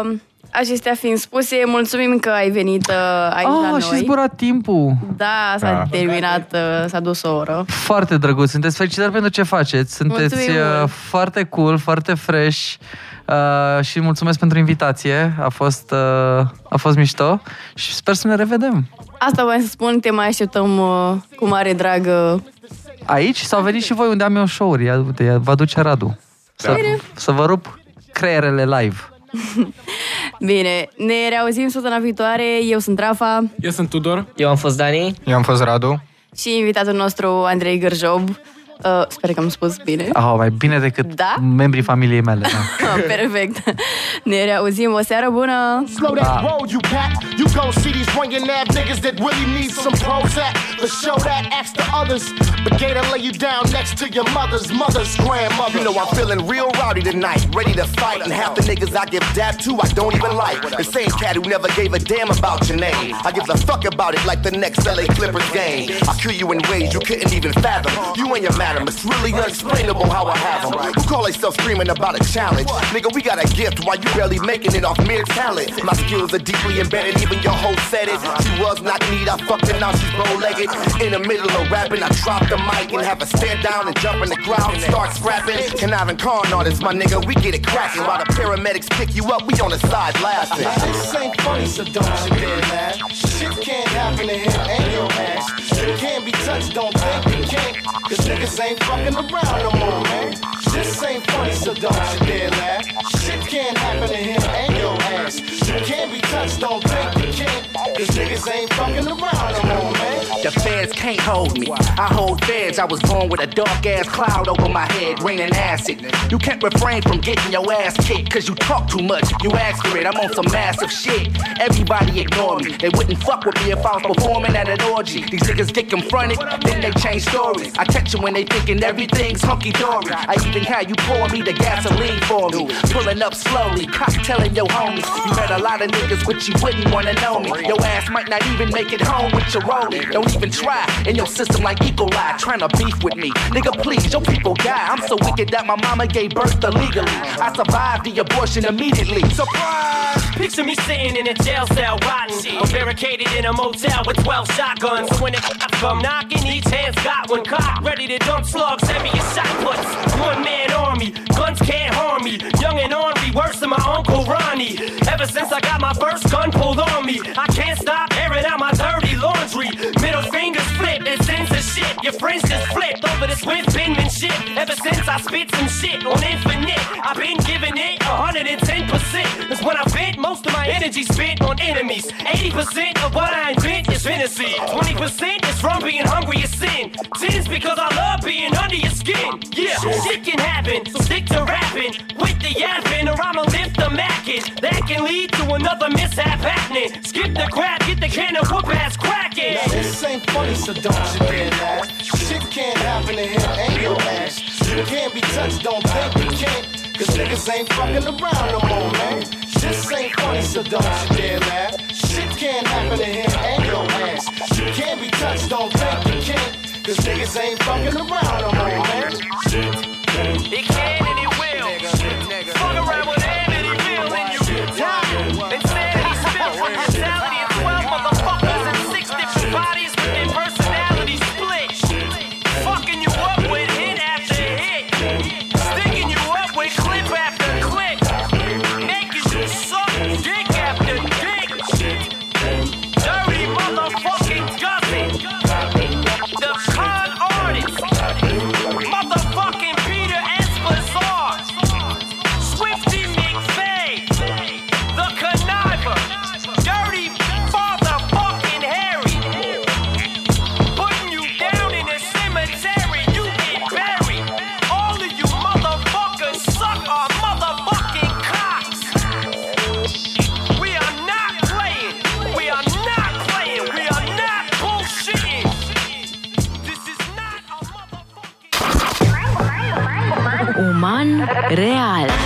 uh, acestea fiind spuse, mulțumim că ai venit uh, aici la Oh, noi. și zburat timpul. Da, s-a Da. terminat, uh, s-a dus o oră. Foarte drăguț. Sunteți felicitări pentru ce faceți. Sunteți Mulțumim uh, mult. foarte cool, foarte fresh. Uh, și mulțumesc pentru invitație. A fost, uh, a fost mișto și sper să ne revedem. Asta voiam să spun, te mai așteptăm uh, cu mare drag. uh, Aici sau veniți și voi unde am eu show-uri. Ia, uite, ia, vă aduce Radu. Să, să vă rup creierele live. Bine, ne reauzim săptămâna viitoare. Eu sunt Rafa Eu sunt Tudor. Eu am fost Dani. Eu am fost Radu. și invitatul nostru Andrei Gârjob. Uh, sper că am spus bine. Ah, mai bine decât Da? membrii familiei mele. Da. Perfect. Ne reauzim. O seară bună! Slow that roll, you cat. You gon' see these running ab niggas that really need some Prozac. To show that, ask the others. But Gator lay you down next to your mother's mother's grandmother. You know I'm feeling real rowdy tonight, ready to fight. And half the niggas I give dap to, I don't even like. The same cat who never gave a damn about your name. I give a fuck about it like the next LA Clippers game. I kill you in ways you couldn't even fathom. You and your at him. It's really unexplainable how I have him. Who call themselves screaming about a challenge? Nigga, we got a gift while you barely making it off mere talent. My skills are deeply embedded, even your hoe said it. She was not neat, I fucked her, now she's bow legged. In the middle of rapping, I drop the mic and have a stand down and jump in the crowd and start scrapping. Conniving con artists, my nigga, we get it cracking. While the paramedics pick you up, we on the side laughing. This ain't funny, so don't you dare laugh. Shit can't happen to him and your ass. Shit can't be touched, don't think you can't. Cause niggas ain't fucking around no more, man. This ain't funny, so don't you dare laugh. Shit can't happen to him and your Shit can't be touched, don't you. The feds can't hold me. I hold feds. I was born with a dark ass cloud over my head, raining acid. You can't refrain from getting your ass kicked, cause you talk too much. You ask for it, I'm on some massive shit. Everybody ignore me. They wouldn't fuck with me if I was performing at an orgy. These niggas get confronted, then they change stories. I catch them when they thinking everything's hunky dory. I even had you pour me the gasoline for me. Pulling up slowly, cocktailing your homies. You met a lot of niggas, but you wouldn't wanna know me. Your ass might not even make it home with your rolling. Don't even try in your system like E. coli, trying to beef with me. Nigga, please, your people die. I'm so wicked that my mama gave birth illegally. I survived the abortion immediately. Surprise! Picture me sitting in a jail cell, rotten. Or barricaded in a motel with 12 shotguns. When the come knocking, each hand's got one cock, ready to dump slugs, heavy as shot puts. One man army, guns can't harm me. Young and ornery, worse than my uncle Ronnie. Ever since I got my first gun pulled on me, I can't stop airing out my dirty laundry. Your friends just flipped over the Swift penmanship. Ever since I spit some shit on infinite, I've been giving it 110%. Cause when I vent, most of my energy spent on enemies. 80% of what I invent is fantasy. 20% is from being hungry as sin. 10's because I love being under your skin. Yeah, shit can happen, so stick to rapping. With the yapping, or I'ma lift the mackin'. That can lead to another mishap happening. Skip the crap, get the can of whoop ass cracking. Now this ain't funny, so don't you dare laugh. Shit can't happen to him and your ass. You can't be touched, don't think you can't. Cause niggas ain't fucking around no more, man. This ain't funny, so don't you dare laugh. Shit can't happen to him and your ass. You can't be touched, don't think you can't. Cause niggas ain't fucking around no more, man. It can and real.